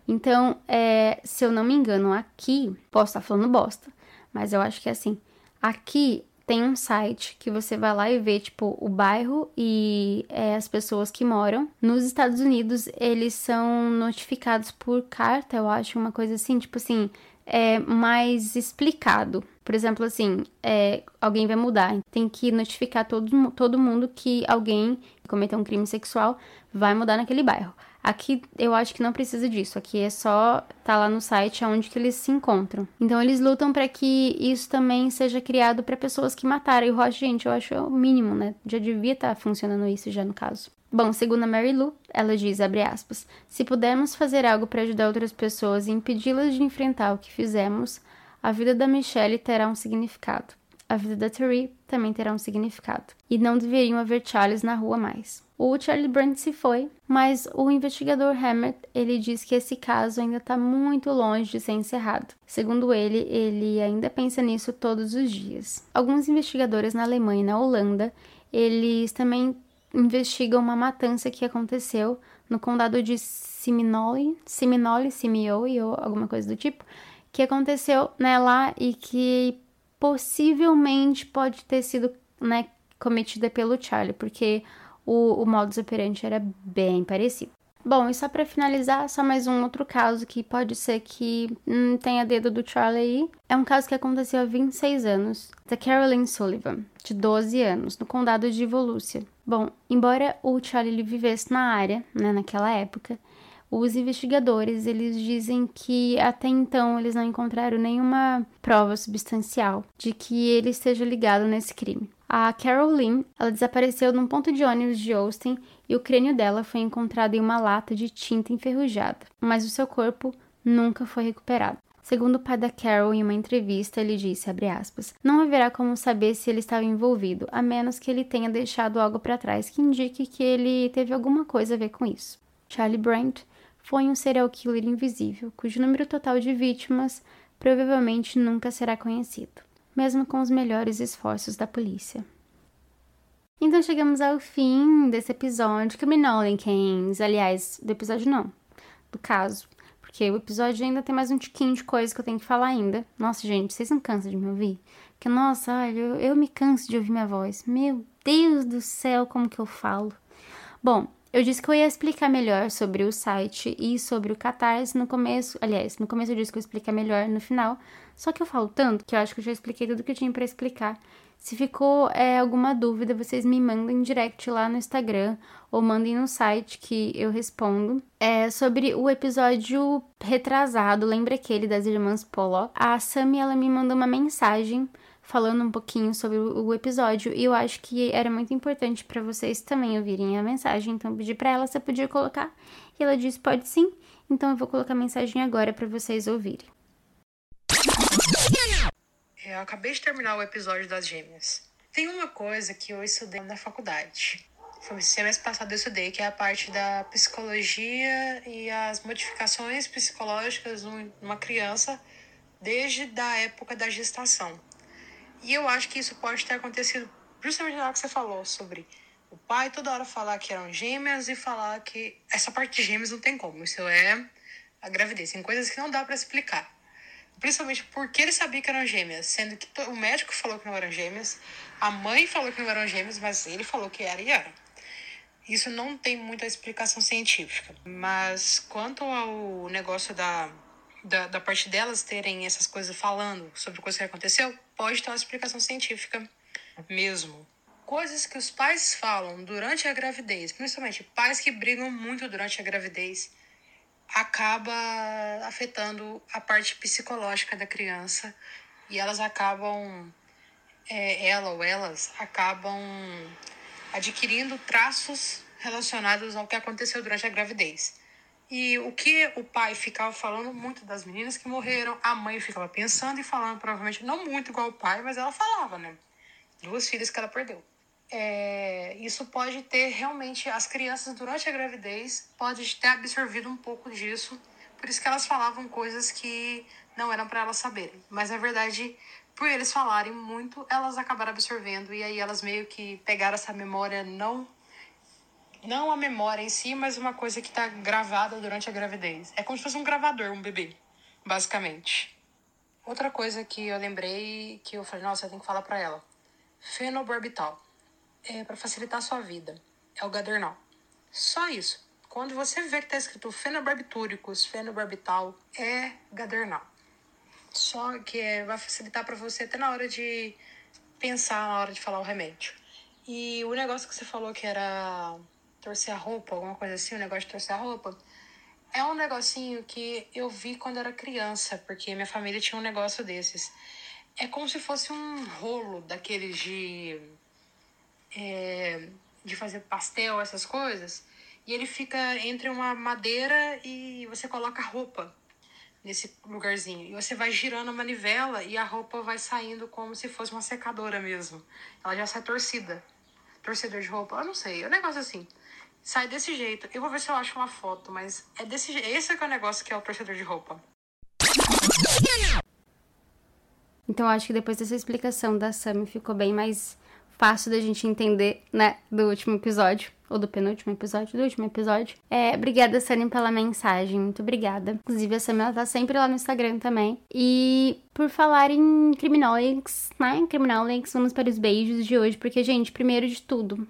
Então, é, se eu não me engano, aqui, posso estar falando bosta, mas eu acho que é assim. Aqui tem um site que você vai lá e vê, tipo, o bairro e é, as pessoas que moram. Nos Estados Unidos, eles são notificados por carta, eu acho, uma coisa assim, tipo assim, é mais explicado. Por exemplo, assim, é, alguém vai mudar, tem que notificar todo, todo mundo que alguém que cometeu um crime sexual vai mudar naquele bairro. Aqui eu acho que não precisa disso. Aqui é só tá lá no site onde que eles se encontram. Então eles lutam para que isso também seja criado para pessoas que mataram. E eu acho, gente, eu acho o mínimo, né? Já devia estar tá funcionando isso já no caso. Bom, segundo a Mary Lou, ela diz, aspas, se pudermos fazer algo para ajudar outras pessoas e impedi-las de enfrentar o que fizemos, a vida da Michelle terá um significado. A vida da Terry também terá um significado. E não deveriam haver Charles na rua mais. O Charlie Brandt se foi, mas o investigador Hammett, ele diz que esse caso ainda está muito longe de ser encerrado. Segundo ele, ele ainda pensa nisso todos os dias. Alguns investigadores na Alemanha e na Holanda, eles também investigam uma matança que aconteceu no condado de Seminole, Seminole, Simeoe ou alguma coisa do tipo, que aconteceu né, lá e que possivelmente pode ter sido né, cometida pelo Charlie, porque o, o modus operandi era bem parecido. Bom, e só para finalizar, só mais um outro caso que pode ser que hum, tenha dedo do Charlie aí. É um caso que aconteceu há 26 anos, da Carolyn Sullivan, de 12 anos, no condado de Volusia. Bom, embora o Charlie vivesse na área, né, naquela época, os investigadores, eles dizem que até então eles não encontraram nenhuma prova substancial de que ele esteja ligado nesse crime. A Carol Lynn, ela desapareceu num ponto de ônibus de Austin e o crânio dela foi encontrado em uma lata de tinta enferrujada, mas o seu corpo nunca foi recuperado. Segundo o pai da Carol, em uma entrevista, ele disse, aspas, não haverá como saber se ele estava envolvido, a menos que ele tenha deixado algo para trás que indique que ele teve alguma coisa a ver com isso. Charlie Brandt foi um serial killer invisível, cujo número total de vítimas provavelmente nunca será conhecido mesmo com os melhores esforços da polícia. Então chegamos ao fim desse episódio Criminolinkens, aliás, do episódio não, do caso, porque o episódio ainda tem mais um tiquinho de coisa que eu tenho que falar ainda. Nossa, gente, vocês não cansam de me ouvir? Porque, nossa, olha, eu, eu me canso de ouvir minha voz. Meu Deus do céu, como que eu falo. Bom, eu disse que eu ia explicar melhor sobre o site e sobre o Catarse no começo. Aliás, no começo eu disse que eu ia explicar melhor no final. Só que eu falo tanto que eu acho que eu já expliquei tudo que eu tinha para explicar. Se ficou é, alguma dúvida, vocês me mandem direct lá no Instagram ou mandem no site que eu respondo. É sobre o episódio retrasado, lembra aquele das irmãs Poló? A Sami ela me mandou uma mensagem falando um pouquinho sobre o episódio e eu acho que era muito importante para vocês também ouvirem a mensagem, então pedi para ela se podia colocar e ela disse pode sim, então eu vou colocar a mensagem agora para vocês ouvirem.
Eu acabei de terminar o episódio das gêmeas. Tem uma coisa que eu estudei na faculdade. Foi semestre passado eu estudei, que é a parte da psicologia e as modificações psicológicas numa criança desde da época da gestação. E eu acho que isso pode ter acontecido justamente na hora que você falou sobre o pai toda hora falar que eram gêmeas e falar que essa parte de gêmeas não tem como. Isso é a gravidez. Tem coisas que não dá para explicar. Principalmente porque ele sabia que eram gêmeas, sendo que o médico falou que não eram gêmeas, a mãe falou que não eram gêmeas, mas ele falou que era e era. Isso não tem muita explicação científica. Mas quanto ao negócio da da, da parte delas terem essas coisas falando sobre coisas que aconteceu, pode ter uma explicação científica mesmo. Coisas que os pais falam durante a gravidez, principalmente pais que brigam muito durante a gravidez, acaba afetando a parte psicológica da criança e elas acabam, é, ela ou elas acabam adquirindo traços relacionados ao que aconteceu durante a gravidez. E o que o pai ficava falando muito das meninas que morreram, a mãe ficava pensando e falando, provavelmente não muito igual o pai, mas ela falava, né? Duas filhas que ela perdeu. É, isso pode ter realmente, as crianças durante a gravidez, pode ter absorvido um pouco disso, por isso que elas falavam coisas que não eram para elas saberem. Mas na verdade, por eles falarem muito, elas acabaram absorvendo e aí elas meio que pegaram essa memória não não a memória em si, mas uma coisa que está gravada durante a gravidez. É como se fosse um gravador, um bebê, basicamente. Outra coisa que eu lembrei que eu falei, nossa, eu tenho que falar para ela. Fenobarbital. É para facilitar a sua vida. É o gadernal. Só isso. Quando você vê que tá escrito fenobarbitúricos, fenobarbital, é gadernal. Só que é, vai facilitar para você até na hora de pensar, na hora de falar o remédio. E o negócio que você falou que era torcer a roupa, alguma coisa assim, o negócio de torcer a roupa. É um negocinho que eu vi quando era criança, porque minha família tinha um negócio desses. É como se fosse um rolo daqueles de. É, de fazer pastel, essas coisas. E ele fica entre uma madeira e você coloca roupa nesse lugarzinho. E você vai girando a manivela e a roupa vai saindo como se fosse uma secadora mesmo. Ela já sai torcida. Torcedor de roupa, eu não sei, é um negócio assim sai desse jeito. Eu vou ver se eu acho uma foto, mas é desse jeito. Esse é, que é o negócio que é o torcedor de roupa.
Então acho que depois dessa explicação da Sammy ficou bem mais fácil da gente entender, né, do último episódio, ou do penúltimo episódio, do último episódio. É, obrigada, Sunny, pela mensagem, muito obrigada. Inclusive, a Sammy, ela tá sempre lá no Instagram também. E por falar em Criminolics, né, Criminolics, vamos para os beijos de hoje, porque, gente, primeiro de tudo,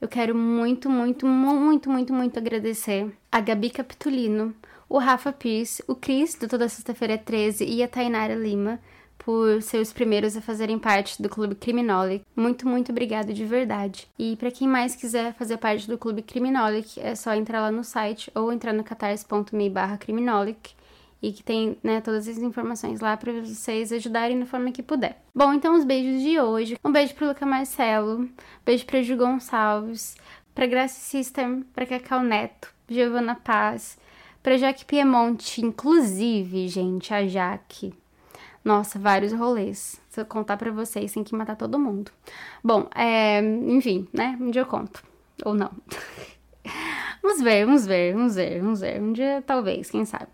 eu quero muito, muito, muito, muito, muito agradecer a Gabi Capitulino, o Rafa Pierce, o Cris, do Toda Sexta-feira 13 e a Tainara Lima por ser os primeiros a fazerem parte do Clube Criminolic. Muito, muito obrigada de verdade. E para quem mais quiser fazer parte do Clube Criminolic, é só entrar lá no site ou entrar no catarse.me barra criminolic e que tem né, todas as informações lá para vocês ajudarem da forma que puder. Bom, então os beijos de hoje. Um beijo pro Luca Marcelo, beijo pra Ju Gonçalves, pra Graça System, pra Cacau Neto, Giovana Paz, pra Jaque Piemonte, inclusive, gente, a Jaque. Nossa, vários rolês. Se eu contar para vocês, tem que matar todo mundo. Bom, é, enfim, né? Um dia eu conto. Ou não. [LAUGHS] vamos ver, vamos ver, vamos ver, vamos ver. Um dia, talvez, quem sabe.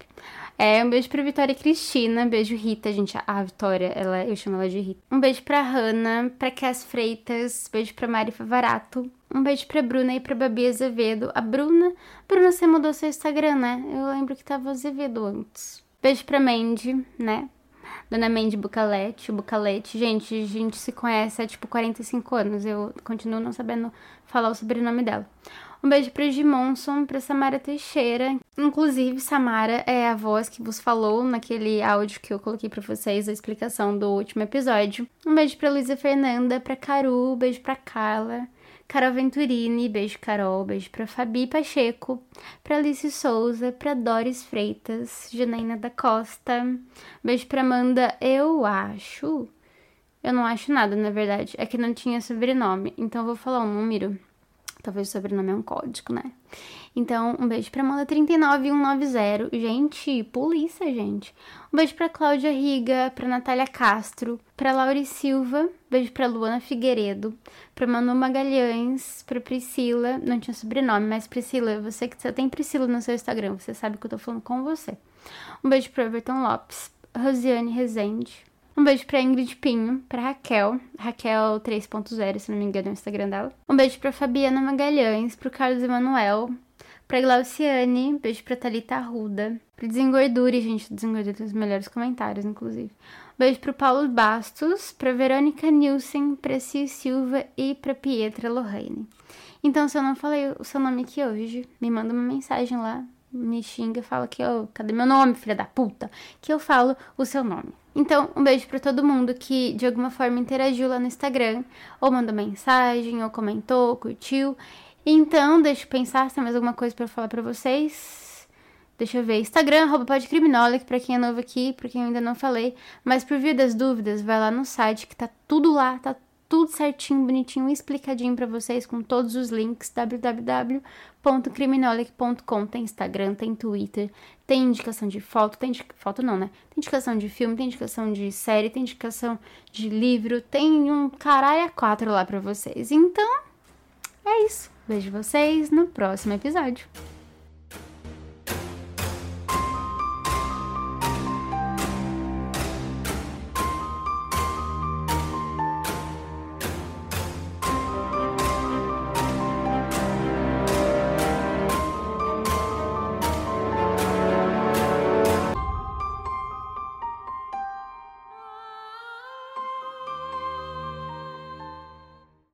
É, um beijo pra Vitória e Cristina, beijo Rita, gente. A Vitória, ela, eu chamo ela de Rita. Um beijo pra Hanna, pra Cass Freitas, beijo pra Mari Favarato. Um beijo pra Bruna e pra Babi Azevedo. A Bruna, Bruna, você mudou seu Instagram, né? Eu lembro que tava Azevedo antes. Beijo pra Mandy, né? Dona Mandy Bucalete, Bucalete. Gente, a gente se conhece há tipo 45 anos. Eu continuo não sabendo falar o sobrenome dela. Um beijo pra Gimonson, pra Samara Teixeira. Inclusive, Samara é a voz que vos falou naquele áudio que eu coloquei pra vocês, a explicação do último episódio. Um beijo pra Luísa Fernanda, pra Caru, beijo pra Carla. Carol Venturini, beijo Carol, beijo pra Fabi Pacheco, pra Alice Souza, pra Doris Freitas, Janaína da Costa, beijo pra Amanda, eu acho, Eu não acho nada, na verdade. É que não tinha sobrenome. Então eu vou falar um número. Talvez o sobrenome é um código, né? Então, um beijo pra Amanda 39190. Gente, polícia, gente. Um beijo pra Cláudia Riga, pra Natália Castro, pra Lauri Silva, beijo pra Luana Figueiredo, pra Manu Magalhães, pra Priscila, não tinha sobrenome, mas Priscila, você que você tem Priscila no seu Instagram, você sabe que eu tô falando com você. Um beijo pra Everton Lopes, Rosiane Rezende, um beijo pra Ingrid Pinho, pra Raquel, Raquel 3.0, se não me engano, é o Instagram dela. Um beijo pra Fabiana Magalhães, pro Carlos Emanuel, pra Glauciane, beijo pra Thalita Arruda, pro Desengordure, gente, Desengordure tem os melhores comentários, inclusive. Um beijo pro Paulo Bastos, pra Verônica Nilsen, pra Cia Silva e pra Pietra Lohane. Então, se eu não falei o seu nome aqui hoje, me manda uma mensagem lá, me xinga, fala que eu, cadê meu nome, filha da puta? Que eu falo o seu nome. Então, um beijo para todo mundo que de alguma forma interagiu lá no Instagram, ou mandou mensagem, ou comentou, curtiu. Então, deixa eu pensar se tem mais alguma coisa para falar para vocês. Deixa eu ver. Instagram, podcriminolic, pra quem é novo aqui, pra quem eu ainda não falei. Mas por via das dúvidas, vai lá no site que tá tudo lá, tá tudo certinho, bonitinho, explicadinho para vocês com todos os links www.criminolic.com. Tem Instagram, tem Twitter, tem indicação de foto, tem foto não, né? Tem indicação de filme, tem indicação de série, tem indicação de livro, tem um caralho a quatro lá para vocês. Então, é isso. Vejo vocês no próximo episódio.